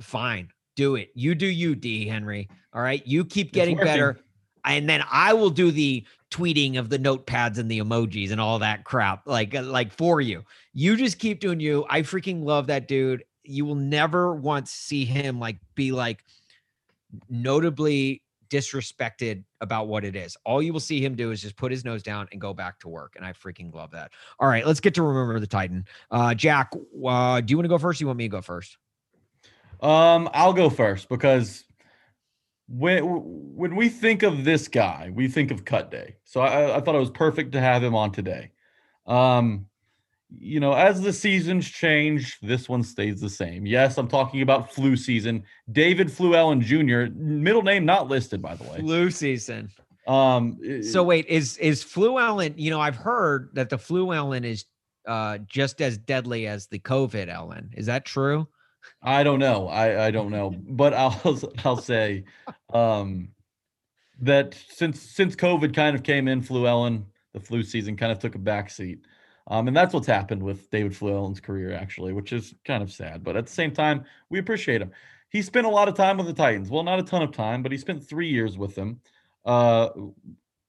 fine, do it. You do you, D Henry. All right, you keep getting better, and then I will do the tweeting of the notepads and the emojis and all that crap, like uh, like for you. You just keep doing you. I freaking love that dude. You will never once see him like be like notably disrespected about what it is. All you will see him do is just put his nose down and go back to work. And I freaking love that. All right, let's get to remember the Titan. Uh, Jack, uh, do you want to go first? Or you want me to go first? Um, I'll go first because when when we think of this guy, we think of Cut Day. So I, I thought it was perfect to have him on today. Um, you know, as the seasons change, this one stays the same. Yes, I'm talking about flu season. David Fluellen Jr. Middle name not listed, by the way. Flu season. Um, So wait, is is flu fluellen? You know, I've heard that the flu fluellen is uh, just as deadly as the COVID Ellen. Is that true? I don't know. I I don't know, but I'll *laughs* I'll say um, that since since COVID kind of came in, flu Fluellen, the flu season kind of took a backseat, um, and that's what's happened with David Fluellen's career actually, which is kind of sad. But at the same time, we appreciate him. He spent a lot of time with the Titans. Well, not a ton of time, but he spent three years with them. Uh,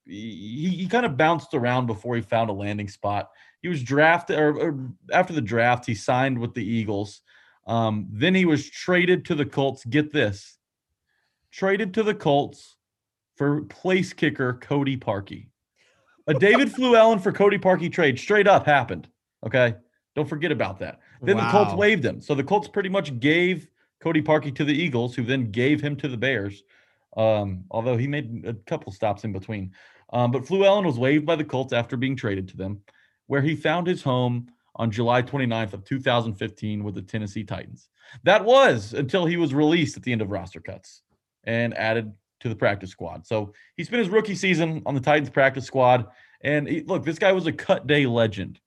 he, he kind of bounced around before he found a landing spot. He was drafted, or, or after the draft, he signed with the Eagles. Um, then he was traded to the Colts. Get this traded to the Colts for place kicker Cody Parkey. A David Fluellen for Cody Parkey trade straight up happened. Okay. Don't forget about that. Then the Colts waived him. So the Colts pretty much gave Cody Parkey to the Eagles, who then gave him to the Bears. Um, although he made a couple stops in between. Um, but Fluellen was waived by the Colts after being traded to them, where he found his home on July 29th of 2015 with the Tennessee Titans. That was until he was released at the end of roster cuts and added to the practice squad. So he spent his rookie season on the Titans practice squad. And he- look, this guy was a cut day legend.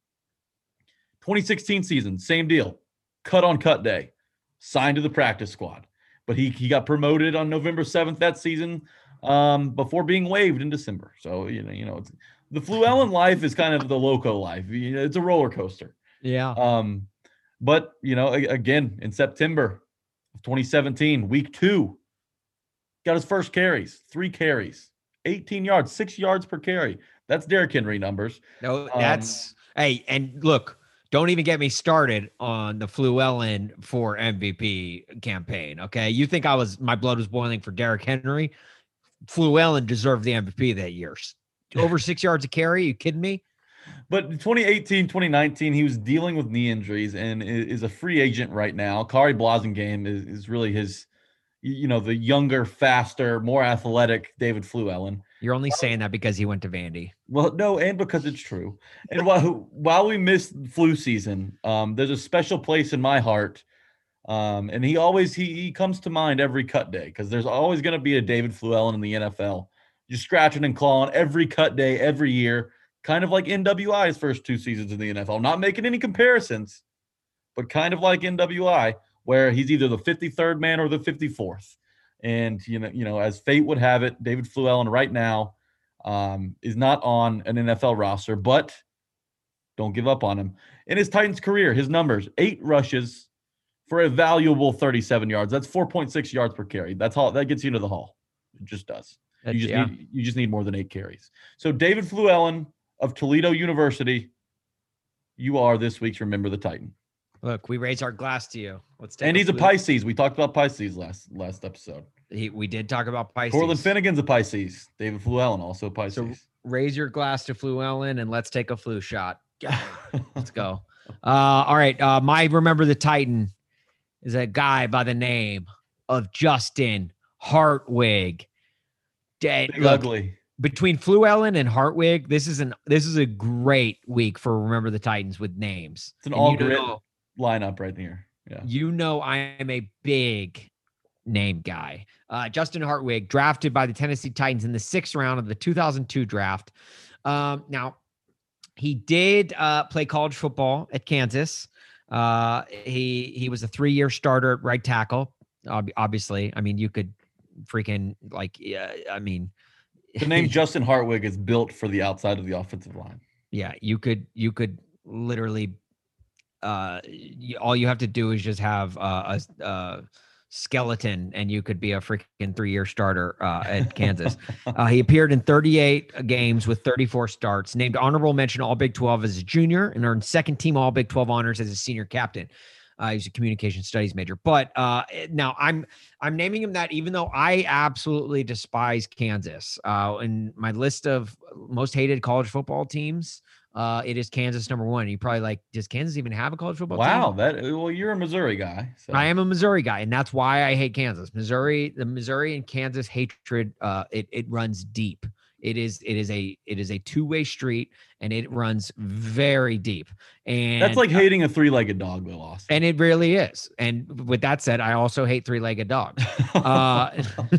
2016 season, same deal. Cut on cut day, signed to the practice squad. But he, he got promoted on November 7th that season um, before being waived in December. So, you know, you know, it's, the Fluellen *laughs* life is kind of the loco life. You know, it's a roller coaster. Yeah. Um, but you know, again, in September of 2017, week two, got his first carries, three carries, 18 yards, six yards per carry. That's Derrick Henry numbers. No, Um, that's hey, and look, don't even get me started on the Fluellen for MVP campaign. Okay, you think I was my blood was boiling for Derrick Henry? Fluellen deserved the MVP that year. *laughs* Over six yards a carry? you kidding me? But in 2018, 2019, he was dealing with knee injuries and is a free agent right now. Khari Blasingame is, is really his, you know, the younger, faster, more athletic David Fluellen. You're only saying that because he went to Vandy. Well, no, and because it's true. And while while we miss flu season, um, there's a special place in my heart. Um, and he always he he comes to mind every cut day because there's always going to be a David Fluellen in the NFL, just scratching and clawing every cut day every year, kind of like NWI's first two seasons in the NFL. Not making any comparisons, but kind of like NWI, where he's either the 53rd man or the 54th. And you know, you know, as fate would have it, David Fluellen right now um, is not on an NFL roster, but don't give up on him. In his Titans career, his numbers eight rushes for a valuable 37 yards. That's 4.6 yards per carry. That's all that gets you into the hall. It just does. You just yeah. need you just need more than eight carries. So David Fluellen of Toledo University, you are this week's Remember the Titan. Look, we raise our glass to you. Let's take And he's a Pisces. We talked about Pisces last last episode. He, we did talk about Pisces. Cortland Finnegan's a Pisces. David Fluellen also a Pisces. Raise your glass to Fluellen and let's take a flu shot. *laughs* Let's go. Uh, all right. Uh, my remember the Titan is a guy by the name of Justin Hartwig. Dead. Big look, ugly. between Fluellen and Hartwig, this is an this is a great week for remember the Titans with names. It's an And all you grit know- lineup right here. Yeah. You know I am a big name guy. Uh, Justin Hartwig, drafted by the Tennessee Titans in the sixth round of the 2002 draft. Um, now, he did uh, play college football at Kansas. Uh, he he was a three-year starter at right tackle. ob- Obviously, I mean, you could freaking like, yeah, I mean, The name *laughs* Justin Hartwig is built for the outside of the offensive line. yeah you could you could literally uh all you have to do is just have uh, a, a skeleton and you could be a freaking three-year starter uh, at kansas. *laughs* Uh, he appeared in 38 games with 34 starts named honorable mention all big 12 as a junior and earned second team all big 12 honors as a senior captain. Uh, he's a communication studies major but uh, now i'm i'm naming him that even though i absolutely despise kansas uh, in my list of most hated college football teams uh, it is Kansas number one. You probably like, does Kansas even have a college football team? Wow, that well, you're a Missouri guy. So. I am a Missouri guy, and that's why I hate Kansas. Missouri, the Missouri and Kansas hatred, uh, it it runs deep. It is it is a it is a two way street, and it runs very deep. And That's like hating a three-legged dog, though, Austin. and it really is. And with that said, I also hate three legged dogs. *laughs* Uh,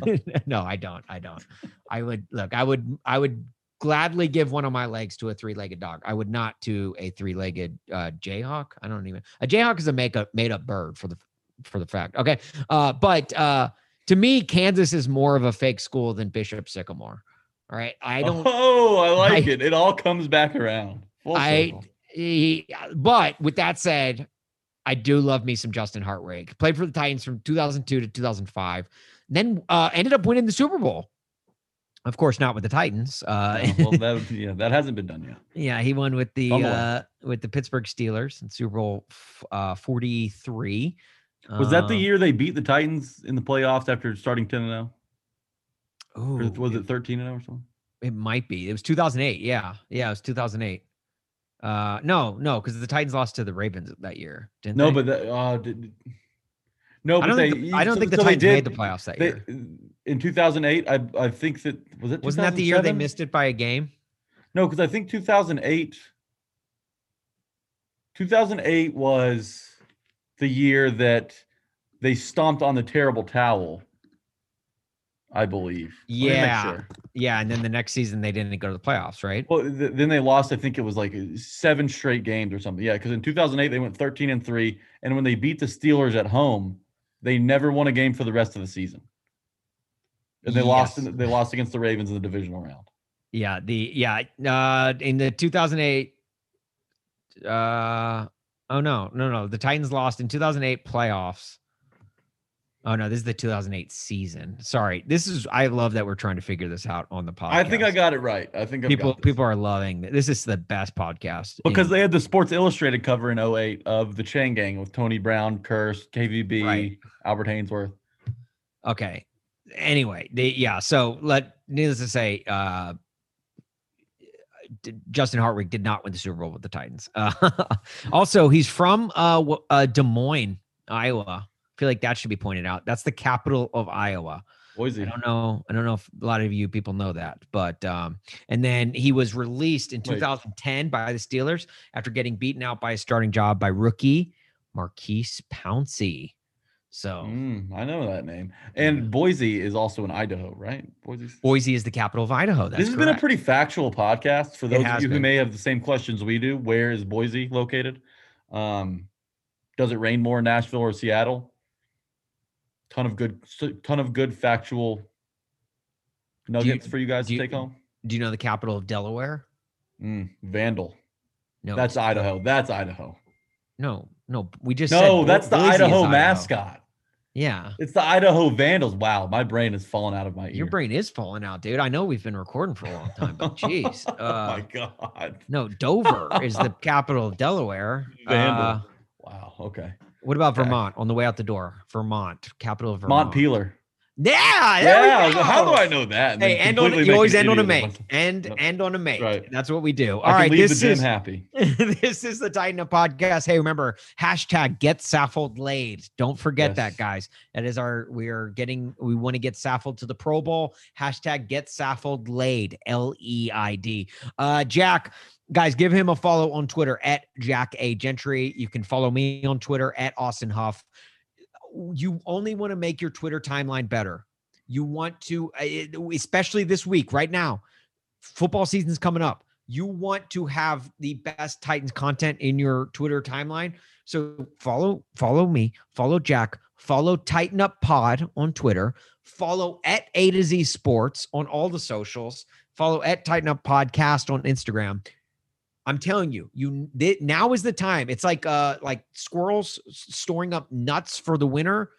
*laughs* no, I don't. I don't. I would look. I would. I would gladly give one of my legs to a three-legged dog. I would not to a three-legged uh, jayhawk. I don't even. A jayhawk is a make up made up bird for the for the fact. Okay, uh, but uh, to me, Kansas is more of a fake school than Bishop Sycamore. All right, I don't. Oh, I like I- it. It all comes back around. Full I- he, but with that said, I do love me some Justin Hartwig. Played for the Titans from 2002 to 2005, then uh, ended up winning the Super Bowl. Of course, not with the Titans. Uh, Yeah, well, that, *laughs* yeah, that hasn't been done yet. yeah, he won with the uh, with the Pittsburgh Steelers in Super Bowl f- uh, 43. Was that the Um, year they beat the Titans in the playoffs after starting 10 and 0? Or was it 13 and 0 or something? It might be. It was 2008. Yeah, yeah, it was 2008. Uh, no, no, because the Titans lost to the Ravens that year. Didn't No, they? but that, uh, did, no, I but don't they, think the, I don't so- think the so Titans made the playoffs that they- year. In 2008, I I think that was it. Wasn't that the year they missed it by a game? No, because I think 2008. 2008 was the year that they stomped on the terrible towel. I believe. Let me make Yeah. sure. Yeah, and then the next season they didn't go to the playoffs, right? Well, th- then they lost. I think it was like uh, seven straight games or something. Yeah, because in 2008 they went 13 and three, and when they beat the Steelers at home, they never won a game for the rest of the season. And they lost. In, they lost against the Ravens in the divisional round. Yeah, the yeah, uh in the 2008 uh oh no, no, no. The Titans lost in 2008 playoffs. Oh no, this is the 2008 season. Sorry. This is I love that we're trying to figure this out on the podcast. I think I got it right. I think I've people people are loving th- this is the best podcast because in- they had the Sports Illustrated cover in 08 of the Chain Gang with Tony Brown, Kearse, KVB, Right. Albert Haynesworth. Okay. Anyway, they yeah. So let needless to say, uh, Justin Hartwig did not win the Super Bowl with the Titans. Uh, *laughs* also, he's from uh, uh, Des Moines, Iowa. I feel like that should be pointed out. That's the capital of Iowa. Boise. I don't know. I don't know if a lot of you people know that, but um, and then he was released in Wait. 2010 by the Steelers after getting beaten out by a starting job by rookie Maurkice Pouncey. So Mm, I know that name. And Boise is also in Idaho, right? Boise. Boise is the capital of Idaho. That's this has been a pretty factual podcast for those of you who may have the same questions we do. Where is Boise located? Um, does it rain more in Nashville or Seattle? Ton of good, ton of good factual nuggets for you guys to you- take home. Do you know the capital of Delaware? Mm, Vandal. No, That's Idaho. That's Idaho. No, no. We just said No, Bo- that's the Boise Idaho mascot. Yeah, It's the Idaho Vandals. Wow, my brain is falling out of my ear. your brain is falling out, dude. I know we've been recording for a long time, but *laughs* jeez. oh Uh, my god. no, Dover is the *laughs* capital of Delaware. Vandal. Uh, wow. Okay. what about Okay. Vermont on the way out the door? Vermont, capital of Vermont. Montpelier. Yeah, Yeah. How do I know that? And Hey, end on you always end on a make. End end on a make. Right. That's what we do. All leave this the gym is happy. *laughs* this is the Titan Up podcast. Hey, remember hashtag get Saffold laid. Don't forget Yes. that, guys. That is our we are getting we want to get Saffold to the Pro Bowl. Hashtag get Saffold laid. L E I D. Uh, Jack, guys, give him a follow on Twitter at Jack A Gentry. You can follow me on Twitter at Austin Huff. You only want to make your Twitter timeline better. You want to, uh, especially this week, right now, football season's coming up. You want to have the best Titans content in your Twitter timeline. So follow, follow me, follow Jack, follow Titan Up Pod on Twitter, follow at A to Z Sports on all the socials, follow at Titan Up Podcast on Instagram. I'm telling you, you th- now is the time. It's like uh like squirrels storing up nuts for the winter.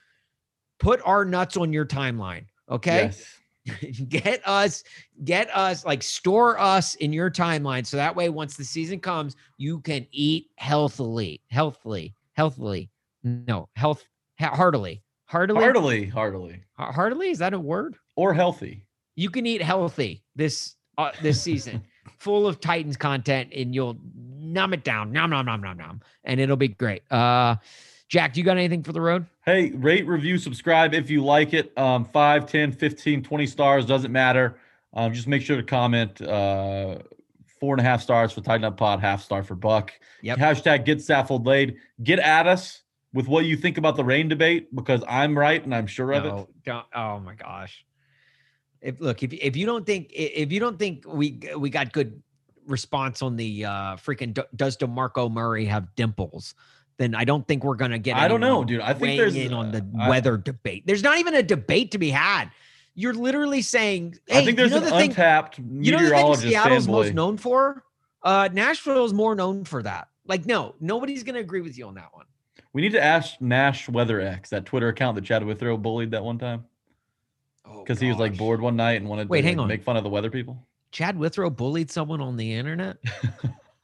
Put our nuts on your timeline, okay? Yes. *laughs* get us get us like store us in your timeline so that way once the season comes you can eat healthily healthily healthily no health ha- heartily heartily Heartily, heartily, heartily is that a word or healthy. you can eat healthy this uh, this season *laughs* full of titans content and you'll numb it down nom nom nom nom nom and it'll be great uh jack do you got anything for the road Hey, rate, review, subscribe if you like it. Um, 5, 10, 15, 20 stars, doesn't matter. Um, just make sure to comment uh, four and a half stars for Titan Up Pod, half star for Buck. Yep. Hashtag get Saffold laid. Get at us with what you think about the rain debate because I'm right and I'm sure of it. Don't. Oh my gosh. If look, if if you don't think if you don't think we we got good response on the uh freaking does DeMarco Murray have dimples, then I don't think we're gonna get. I don't know, dude. I think there's, in on the uh, I- weather debate. There's not even a debate to be had. You're literally saying, hey, I think there's you know an the thing, untapped you know the thing meteorologist Seattle's most known for. Uh, Nashville is more known for that. Like, no, nobody's gonna agree with you on that one. We need to ask Nash WeatherX, that Twitter account that Chad Withrow bullied that one time Oh, because he was like bored one night and wanted Wait, to hang like, on. make fun of the weather people. Chad Withrow bullied someone on the internet.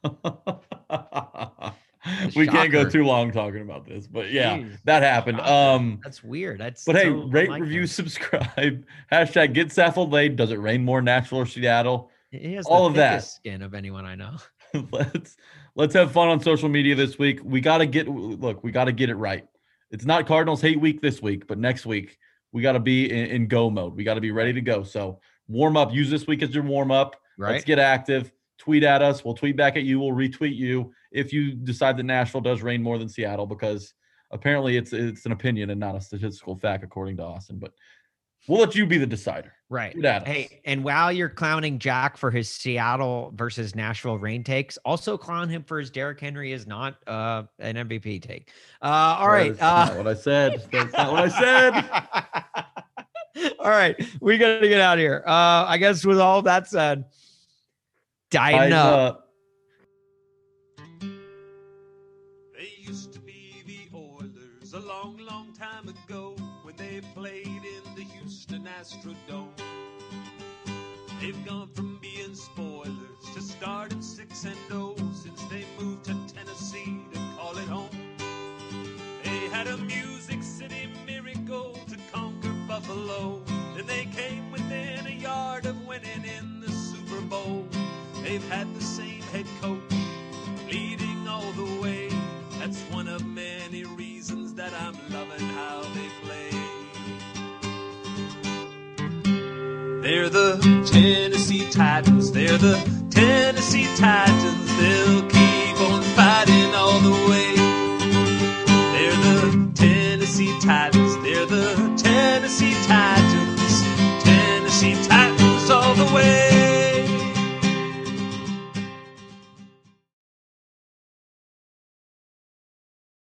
*laughs* we can't go too long talking about this, but yeah, Jeez, that happened. shocker. Um, That's weird. That's but hey, rate, unlike review, him. subscribe. *laughs* Hashtag get Saffold laid. Does it rain more in Nashville or Seattle? He has all the of that. skin of anyone I know. *laughs* let's let's have fun on social media this week. We got to get look. We got to get it right. It's not Cardinals hate week this week, but next week we got to be in, in go mode. We got to be ready to go. So warm up. Use this week as your warm up. Right. Let's get active. Tweet at us. We'll tweet back at you. We'll retweet you if you decide that Nashville does rain more than Seattle because apparently it's it's an opinion and not a statistical fact according to Austin. But we'll let you be the decider. Right. Tweet. Hey, and while you're clowning Jack for his Seattle versus Nashville rain takes, also clown him for his Derrick Henry is not uh, an MVP take. Uh, all right. That's not Uh, what I said. *laughs* That's not what I said. *laughs* all right. We got to get out of here. Uh, I guess with all that said, tighten Tighten up. up. They used to be the Oilers a long, long time ago when they played in the Houston Astrodome. They've gone from being spoilers to starting 6 and 0 since they moved to Tennessee to call it home. They had a Music City miracle to conquer Buffalo. Then they came within a yard of winning in the Super Bowl. They've had the same head coach leading all the way. That's one of many reasons that I'm loving how they play. They're the Tennessee Titans. They're the Tennessee Titans. They'll keep on fighting all the way. They're the Tennessee Titans. They're the Tennessee Titans. Tennessee Titans all the way.